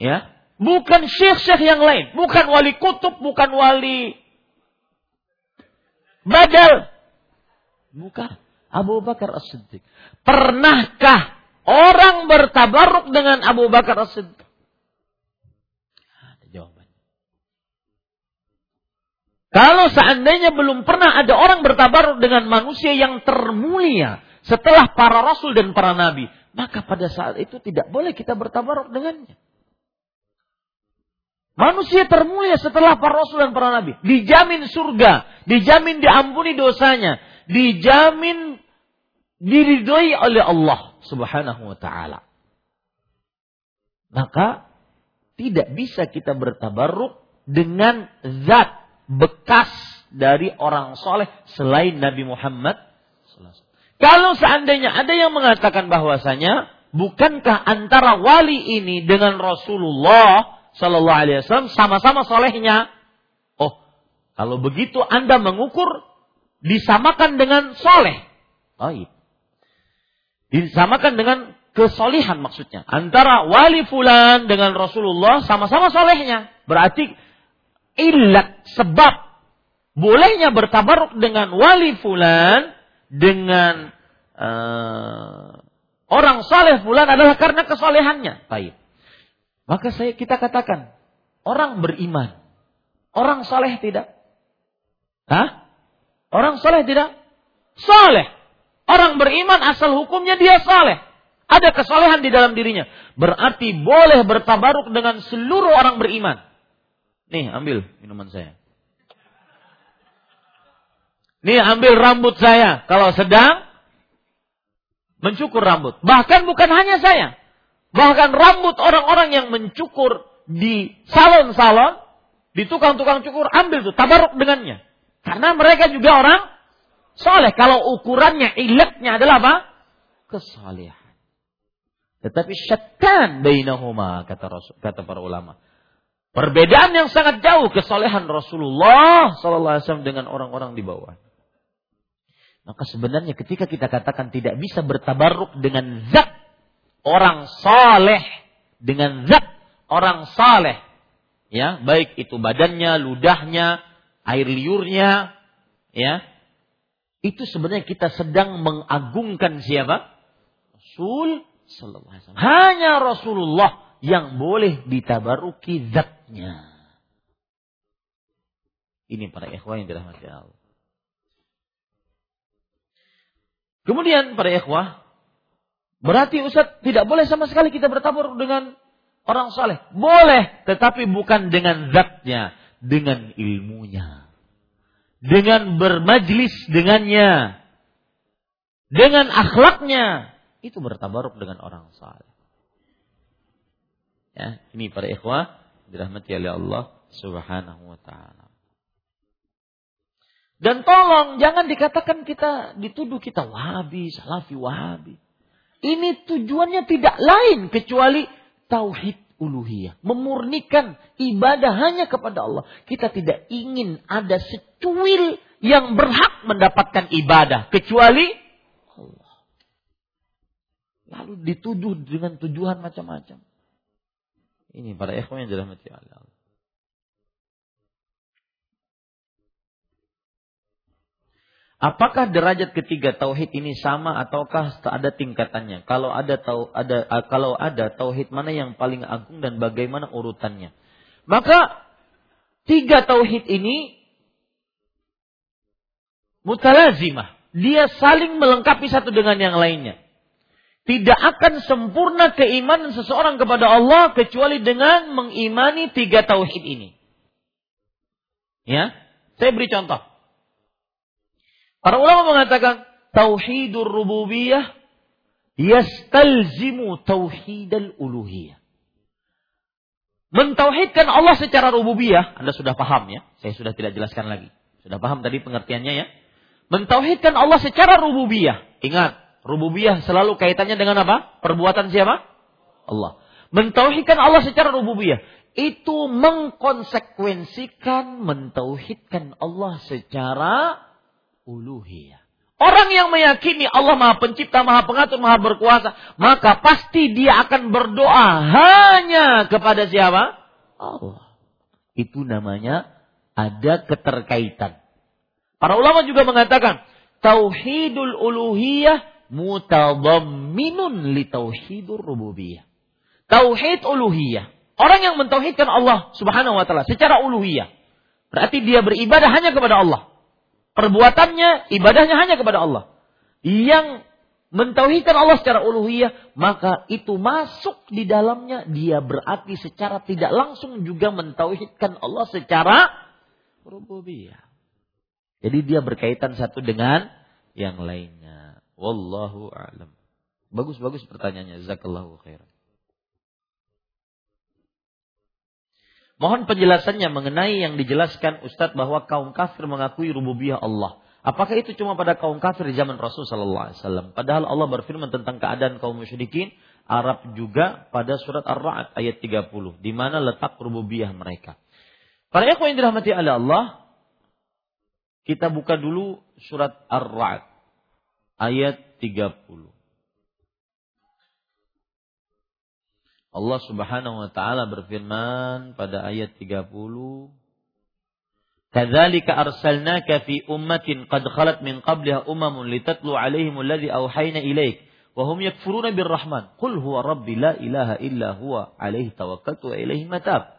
Ya, Bukan syekh-syekh yang lain. Bukan wali kutub, bukan wali badal. Bukan. Abu Bakar As-Siddiq. Pernahkah orang bertabaruk dengan Abu Bakar As-Siddiq? Kalau seandainya belum pernah ada orang bertabaruk dengan manusia yang termulia setelah para rasul dan para nabi, maka pada saat itu tidak boleh kita bertabaruk dengannya. Manusia termulia setelah para rasul dan para nabi. Dijamin surga. Dijamin diampuni dosanya. Dijamin diridhoi oleh Allah subhanahu wa ta'ala. Maka tidak bisa kita bertabarruk dengan zat bekas dari orang soleh selain Nabi Muhammad. Kalau seandainya ada yang mengatakan bahwasanya bukankah antara wali ini dengan Rasulullah Shallallahu Alaihi Wasallam sama-sama solehnya. Oh, kalau begitu Anda mengukur disamakan dengan soleh. Baik. Disamakan dengan kesolihan maksudnya. Antara wali fulan dengan Rasulullah sama-sama solehnya. Berarti ilat sebab bolehnya bertabaruk dengan wali fulan dengan uh, orang soleh fulan adalah karena kesolehannya. Baik. Maka saya kita katakan, orang beriman, orang saleh tidak? Hah? Orang saleh tidak? Saleh. Orang beriman asal hukumnya dia saleh. Ada kesalehan di dalam dirinya. Berarti boleh bertabaruk dengan seluruh orang beriman. Nih, ambil minuman saya. Nih, ambil rambut saya. Kalau sedang mencukur rambut. Bahkan bukan hanya saya. Bahkan rambut orang-orang yang mencukur di salon-salon, di tukang-tukang cukur, ambil tuh, tabaruk dengannya. Karena mereka juga orang soleh. Kalau ukurannya, ilatnya adalah apa? Kesalehan. Tetapi syaitan bainahuma, kata, Rasul, kata para ulama. Perbedaan yang sangat jauh kesolehan Rasulullah SAW dengan orang-orang di bawah. Maka sebenarnya ketika kita katakan tidak bisa bertabaruk dengan zat orang saleh dengan zat orang saleh ya baik itu badannya ludahnya air liurnya ya itu sebenarnya kita sedang mengagungkan siapa? Rasul sallallahu alaihi wasallam. Hanya Rasulullah yang boleh ditabaruki zatnya. Ini para ikhwah yang dirahmati Allah Kemudian para ikhwah Berarti Ustaz tidak boleh sama sekali kita bertabur dengan orang saleh. Boleh, tetapi bukan dengan zatnya, dengan ilmunya. Dengan bermajlis dengannya. Dengan akhlaknya. Itu bertabaruk dengan orang saleh. Ya, ini para ikhwah dirahmati oleh Allah Subhanahu wa taala. Dan tolong jangan dikatakan kita dituduh kita wahabi, salafi wahabi. Ini tujuannya tidak lain kecuali tauhid uluhiyah. Memurnikan ibadah hanya kepada Allah. Kita tidak ingin ada secuil yang berhak mendapatkan ibadah. Kecuali Allah. Lalu dituduh dengan tujuan macam-macam. Ini para ikhwan yang dirahmati Allah. Apakah derajat ketiga tauhid ini sama ataukah ada tingkatannya? Kalau ada tau, ada kalau ada tauhid mana yang paling agung dan bagaimana urutannya? Maka tiga tauhid ini mutalazimah. Dia saling melengkapi satu dengan yang lainnya. Tidak akan sempurna keimanan seseorang kepada Allah kecuali dengan mengimani tiga tauhid ini. Ya, saya beri contoh. Para ulama mengatakan tauhidur rububiyah yastalzimu tauhidal uluhiyah. Mentauhidkan Allah secara rububiyah, Anda sudah paham ya? Saya sudah tidak jelaskan lagi. Sudah paham tadi pengertiannya ya? Mentauhidkan Allah secara rububiyah. Ingat, rububiyah selalu kaitannya dengan apa? Perbuatan siapa? Allah. Mentauhidkan Allah secara rububiyah itu mengkonsekuensikan mentauhidkan Allah secara uluhiyah. Orang yang meyakini Allah Maha Pencipta, Maha Pengatur, Maha Berkuasa, maka pasti dia akan berdoa hanya kepada siapa? Allah. Itu namanya ada keterkaitan. Para ulama juga mengatakan tauhidul uluhiyah mutadamminun li tauhidur rububiyah. Tauhid uluhiyah. Orang yang mentauhidkan Allah Subhanahu wa taala secara uluhiyah. Berarti dia beribadah hanya kepada Allah. Perbuatannya, ibadahnya hanya kepada Allah. Yang mentauhidkan Allah secara uluhiyah, maka itu masuk di dalamnya dia berarti secara tidak langsung juga mentauhidkan Allah secara rububiyah. Jadi dia berkaitan satu dengan yang lainnya. Wallahu a'lam. Bagus-bagus pertanyaannya. Zakallahu khairan. Mohon penjelasannya mengenai yang dijelaskan Ustadz bahwa kaum kafir mengakui rububiyah Allah. Apakah itu cuma pada kaum kafir di zaman Rasul Sallallahu Alaihi Wasallam? Padahal Allah berfirman tentang keadaan kaum musyrikin Arab juga pada surat Ar-Ra'd ayat 30, di mana letak rububiyah mereka. Para ikhwan yang dirahmati oleh Allah, kita buka dulu surat Ar-Ra'd ayat 30. Allah Subhanahu wa taala berfirman pada ayat 30 Kadzalika arsalnaka fi ummatin qad khalat min qabliha umamun litatlu alaihim alladhi awhayna ilaik wa hum yakfuruna birrahman. Qul huwa rabbi la ilaha illa huwa alaihi tawakkaltu wa ilaihi matab.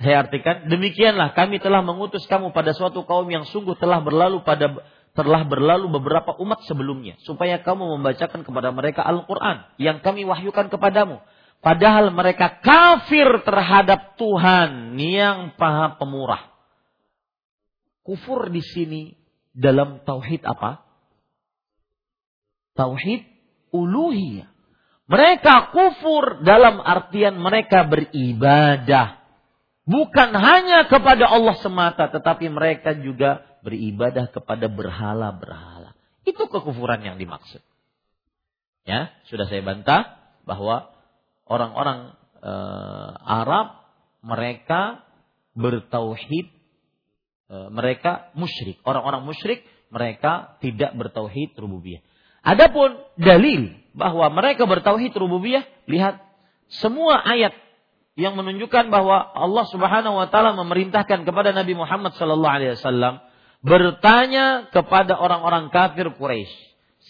Saya artikan demikianlah kami telah mengutus kamu pada suatu kaum yang sungguh telah berlalu pada telah berlalu beberapa umat sebelumnya supaya kamu membacakan kepada mereka Al-Qur'an yang kami wahyukan kepadamu padahal mereka kafir terhadap Tuhan yang Paha Pemurah. Kufur di sini dalam tauhid apa? Tauhid uluhiyah. Mereka kufur dalam artian mereka beribadah. Bukan hanya kepada Allah semata, tetapi mereka juga beribadah kepada berhala-berhala. Itu kekufuran yang dimaksud. Ya, sudah saya bantah bahwa orang-orang e, Arab mereka bertauhid e, mereka musyrik. Orang-orang musyrik mereka tidak bertauhid rububiyah. Adapun dalil bahwa mereka bertauhid rububiyah, lihat semua ayat yang menunjukkan bahwa Allah Subhanahu wa taala memerintahkan kepada Nabi Muhammad sallallahu alaihi wasallam bertanya kepada orang-orang kafir Quraisy,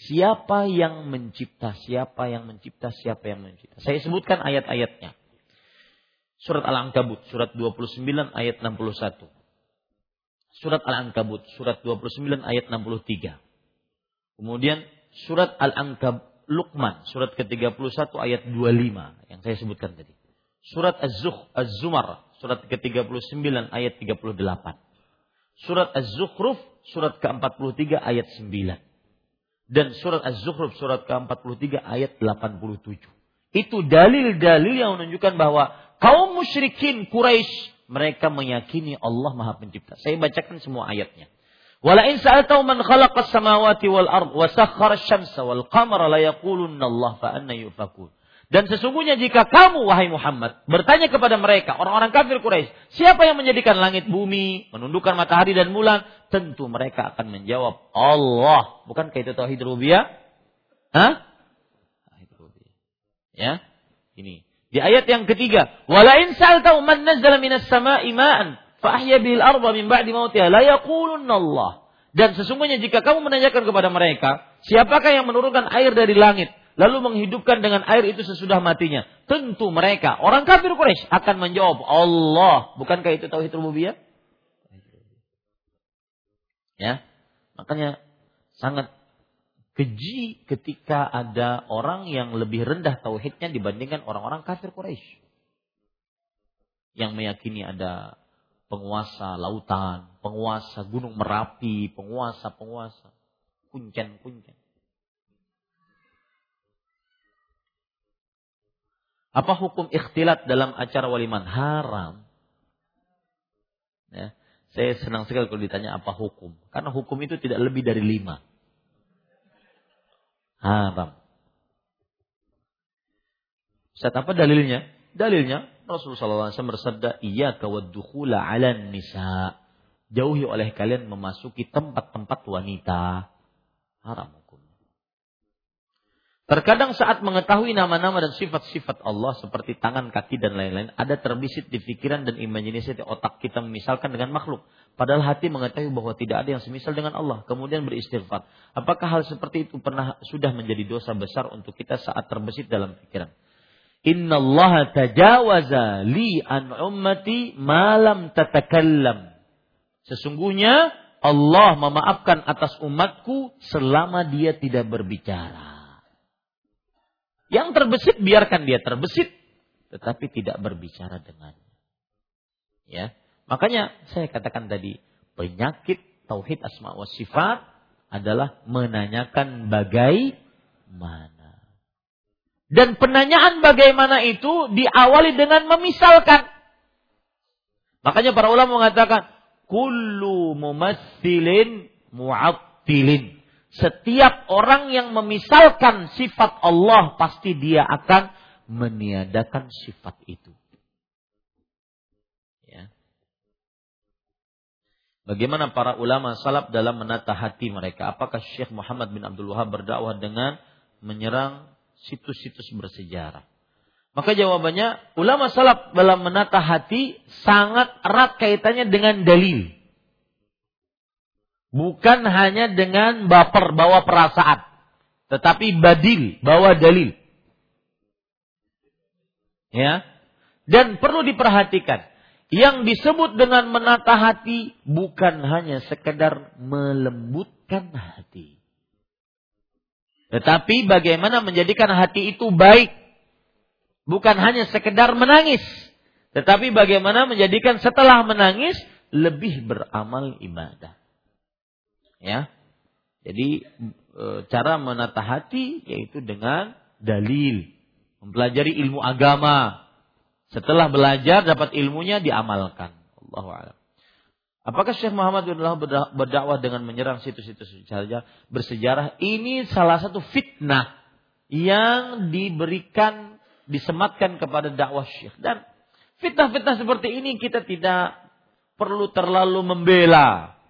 siapa yang mencipta, siapa yang mencipta, siapa yang mencipta. Saya sebutkan ayat-ayatnya. Surat Al-Ankabut, surat 29 ayat 61. Surat Al-Ankabut, surat 29 ayat 63. Kemudian surat Al-Ankab Luqman, surat ke-31 ayat 25 yang saya sebutkan tadi. Surat Az-Zumar, surat ke-39 ayat 38 surat Az-Zukhruf surat ke-43 ayat 9 dan surat Az-Zukhruf surat ke-43 ayat 87. Itu dalil-dalil yang menunjukkan bahwa kaum musyrikin Quraisy mereka meyakini Allah Maha Pencipta. Saya bacakan semua ayatnya. Wala in sa'altahu man khalaqas samawati wal ard wa sakhkhara asy-syamsa wal qamara la yaqulunna Allah fa anna yufakun. Dan sesungguhnya jika kamu wahai Muhammad bertanya kepada mereka orang-orang kafir Quraisy, siapa yang menjadikan langit bumi, menundukkan matahari dan bulan? Tentu mereka akan menjawab Allah. Bukankah itu tauhid rububiyah? Hah? Tauhid rububiyah. Ya. Ini. Di ayat yang ketiga, "Wala in sa'altahu man nazzala minas sama'i ma'an fa ahya bihil arda min ba'di mautiha la Allah." Dan sesungguhnya jika kamu menanyakan kepada mereka, siapakah yang menurunkan air dari langit? Lalu menghidupkan dengan air itu sesudah matinya. Tentu mereka, orang kafir Quraisy akan menjawab, Allah. Bukankah itu tauhid rububiyah? Ya. Makanya sangat keji ketika ada orang yang lebih rendah tauhidnya dibandingkan orang-orang kafir Quraisy. Yang meyakini ada penguasa lautan, penguasa gunung Merapi, penguasa-penguasa, kuncen-kuncen. Apa hukum ikhtilat dalam acara waliman? Haram. Ya. Saya senang sekali kalau ditanya apa hukum. Karena hukum itu tidak lebih dari lima. Haram. Ustaz apa dalilnya? Dalilnya Rasulullah SAW bersabda, Iya kawaddukhula ala nisa. Jauhi oleh kalian memasuki tempat-tempat wanita. Haram. Terkadang saat mengetahui nama-nama dan sifat-sifat Allah seperti tangan, kaki dan lain-lain, ada terbisit di pikiran dan imajinasi di otak kita misalkan dengan makhluk. Padahal hati mengetahui bahwa tidak ada yang semisal dengan Allah. Kemudian beristighfar. Apakah hal seperti itu pernah sudah menjadi dosa besar untuk kita saat terbesit dalam pikiran? Inna Allah tajawaza li an ummati malam tatakallam. Sesungguhnya Allah memaafkan atas umatku selama dia tidak berbicara. Yang terbesit biarkan dia terbesit, tetapi tidak berbicara dengannya. Ya, makanya saya katakan tadi penyakit tauhid asma wa sifat adalah menanyakan bagaimana. Dan penanyaan bagaimana itu diawali dengan memisalkan. Makanya para ulama mengatakan kullu mumassilin mu'attilin. Setiap orang yang memisalkan sifat Allah pasti dia akan meniadakan sifat itu. Ya. Bagaimana para ulama salaf dalam menata hati mereka? Apakah Syekh Muhammad bin Abdul Wahab berdakwah dengan menyerang situs-situs bersejarah? Maka jawabannya, ulama salaf dalam menata hati sangat erat kaitannya dengan dalil. Bukan hanya dengan baper, bawa perasaan. Tetapi badil, bawa dalil. Ya. Dan perlu diperhatikan. Yang disebut dengan menata hati bukan hanya sekedar melembutkan hati. Tetapi bagaimana menjadikan hati itu baik. Bukan hanya sekedar menangis. Tetapi bagaimana menjadikan setelah menangis lebih beramal ibadah. Ya. Jadi e, cara menata hati yaitu dengan dalil, mempelajari ilmu agama. Setelah belajar dapat ilmunya diamalkan. Allahu a'lam. Apakah Syekh Muhammad bin berdakwah dengan menyerang situs-situs bersejarah? bersejarah? Ini salah satu fitnah yang diberikan disematkan kepada dakwah Syekh dan fitnah-fitnah seperti ini kita tidak perlu terlalu membela.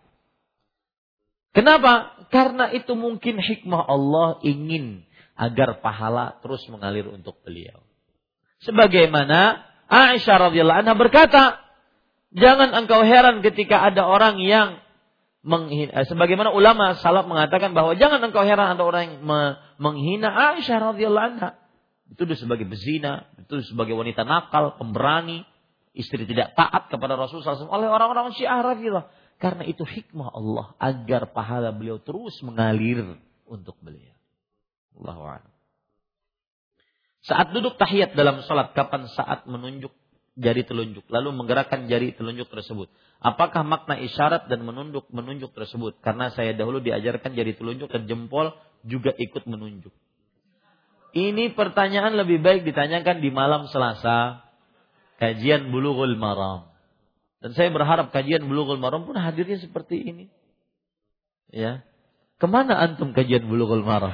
Kenapa? Karena itu mungkin hikmah Allah ingin agar pahala terus mengalir untuk beliau. Sebagaimana Aisyah radhiyallahu anha berkata, jangan engkau heran ketika ada orang yang menghina. Eh, sebagaimana ulama salaf mengatakan bahwa jangan engkau heran ada orang yang menghina Aisyah radhiyallahu anha. Itu sebagai bezina, itu sebagai wanita nakal, pemberani, istri tidak taat kepada Rasulullah SAW oleh orang-orang Syiah radhiyallahu karena itu hikmah Allah agar pahala beliau terus mengalir untuk beliau. Allah Saat duduk tahiyat dalam sholat, kapan saat menunjuk jari telunjuk, lalu menggerakkan jari telunjuk tersebut. Apakah makna isyarat dan menunduk menunjuk tersebut? Karena saya dahulu diajarkan jari telunjuk dan jempol juga ikut menunjuk. Ini pertanyaan lebih baik ditanyakan di malam Selasa, kajian bulughul maram. Dan saya berharap kajian Bulughul Maram pun hadirnya seperti ini. Ya. Ke mana antum kajian Bulughul Maram?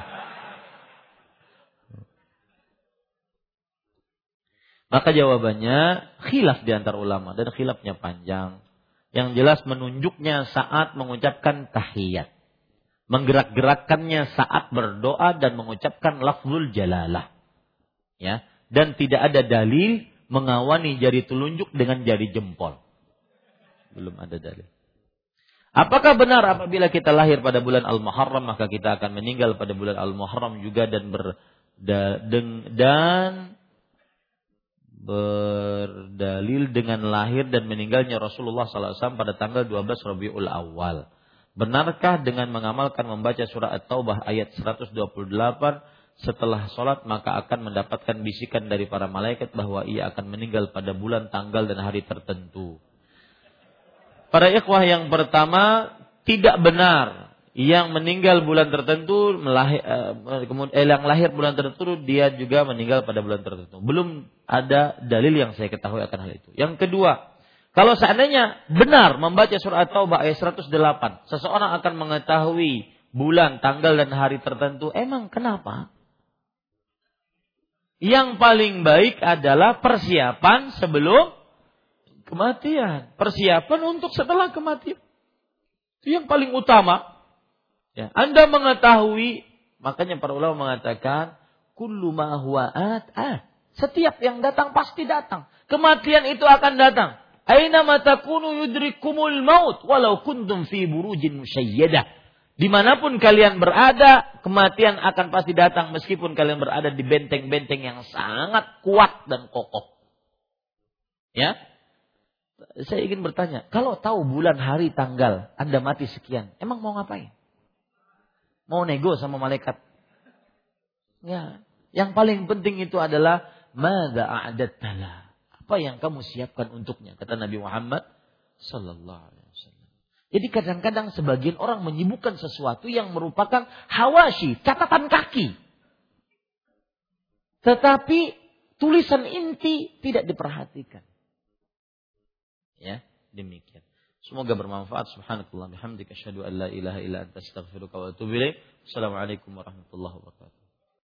Maka jawabannya khilaf di antar ulama dan khilafnya panjang. Yang jelas menunjuknya saat mengucapkan tahiyat. Menggerak-gerakkannya saat berdoa dan mengucapkan lafzul jalalah. Ya, dan tidak ada dalil mengawani jari telunjuk dengan jari jempol. Belum ada dalil. Apakah benar apabila kita lahir pada bulan Al-Muharram maka kita akan meninggal pada bulan Al-Muharram juga dan ber dan berdalil dengan lahir dan meninggalnya Rasulullah SAW pada tanggal 12 Rabiul Awal. Benarkah dengan mengamalkan membaca surah At-Taubah ayat 128 setelah sholat maka akan mendapatkan bisikan dari para malaikat bahwa ia akan meninggal pada bulan, tanggal dan hari tertentu. Para ikhwah yang pertama tidak benar yang meninggal bulan tertentu melahir, eh, eh, yang lahir bulan tertentu dia juga meninggal pada bulan tertentu. Belum ada dalil yang saya ketahui akan hal itu. Yang kedua, kalau seandainya benar membaca surat Taubah ayat 108, seseorang akan mengetahui bulan, tanggal dan hari tertentu. Emang kenapa? Yang paling baik adalah persiapan sebelum kematian. Persiapan untuk setelah kematian. Itu yang paling utama. Ya, Anda mengetahui, makanya para ulama mengatakan, kullu ma huwa at, Setiap yang datang pasti datang. Kematian itu akan datang. Aina matakunu yudrikumul maut walau kuntum fi burujin musyayyadah. Di mana pun kalian berada, kematian akan pasti datang meskipun kalian berada di benteng-benteng yang sangat kuat dan kokoh. Ya, saya ingin bertanya, kalau tahu bulan, hari, tanggal, Anda mati sekian, emang mau ngapain? Mau nego sama malaikat? Ya, yang paling penting itu adalah mada a'adattala. Apa yang kamu siapkan untuknya? Kata Nabi Muhammad sallallahu. Jadi kadang-kadang sebagian orang menyibukkan sesuatu yang merupakan hawashi, catatan kaki. Tetapi tulisan inti tidak diperhatikan. Ya, demikian. Semoga bermanfaat. Subhanakallah bihamdika asyhadu an la ilaha illa anta astaghfiruka wa atubu ilaik. Assalamualaikum warahmatullahi wabarakatuh.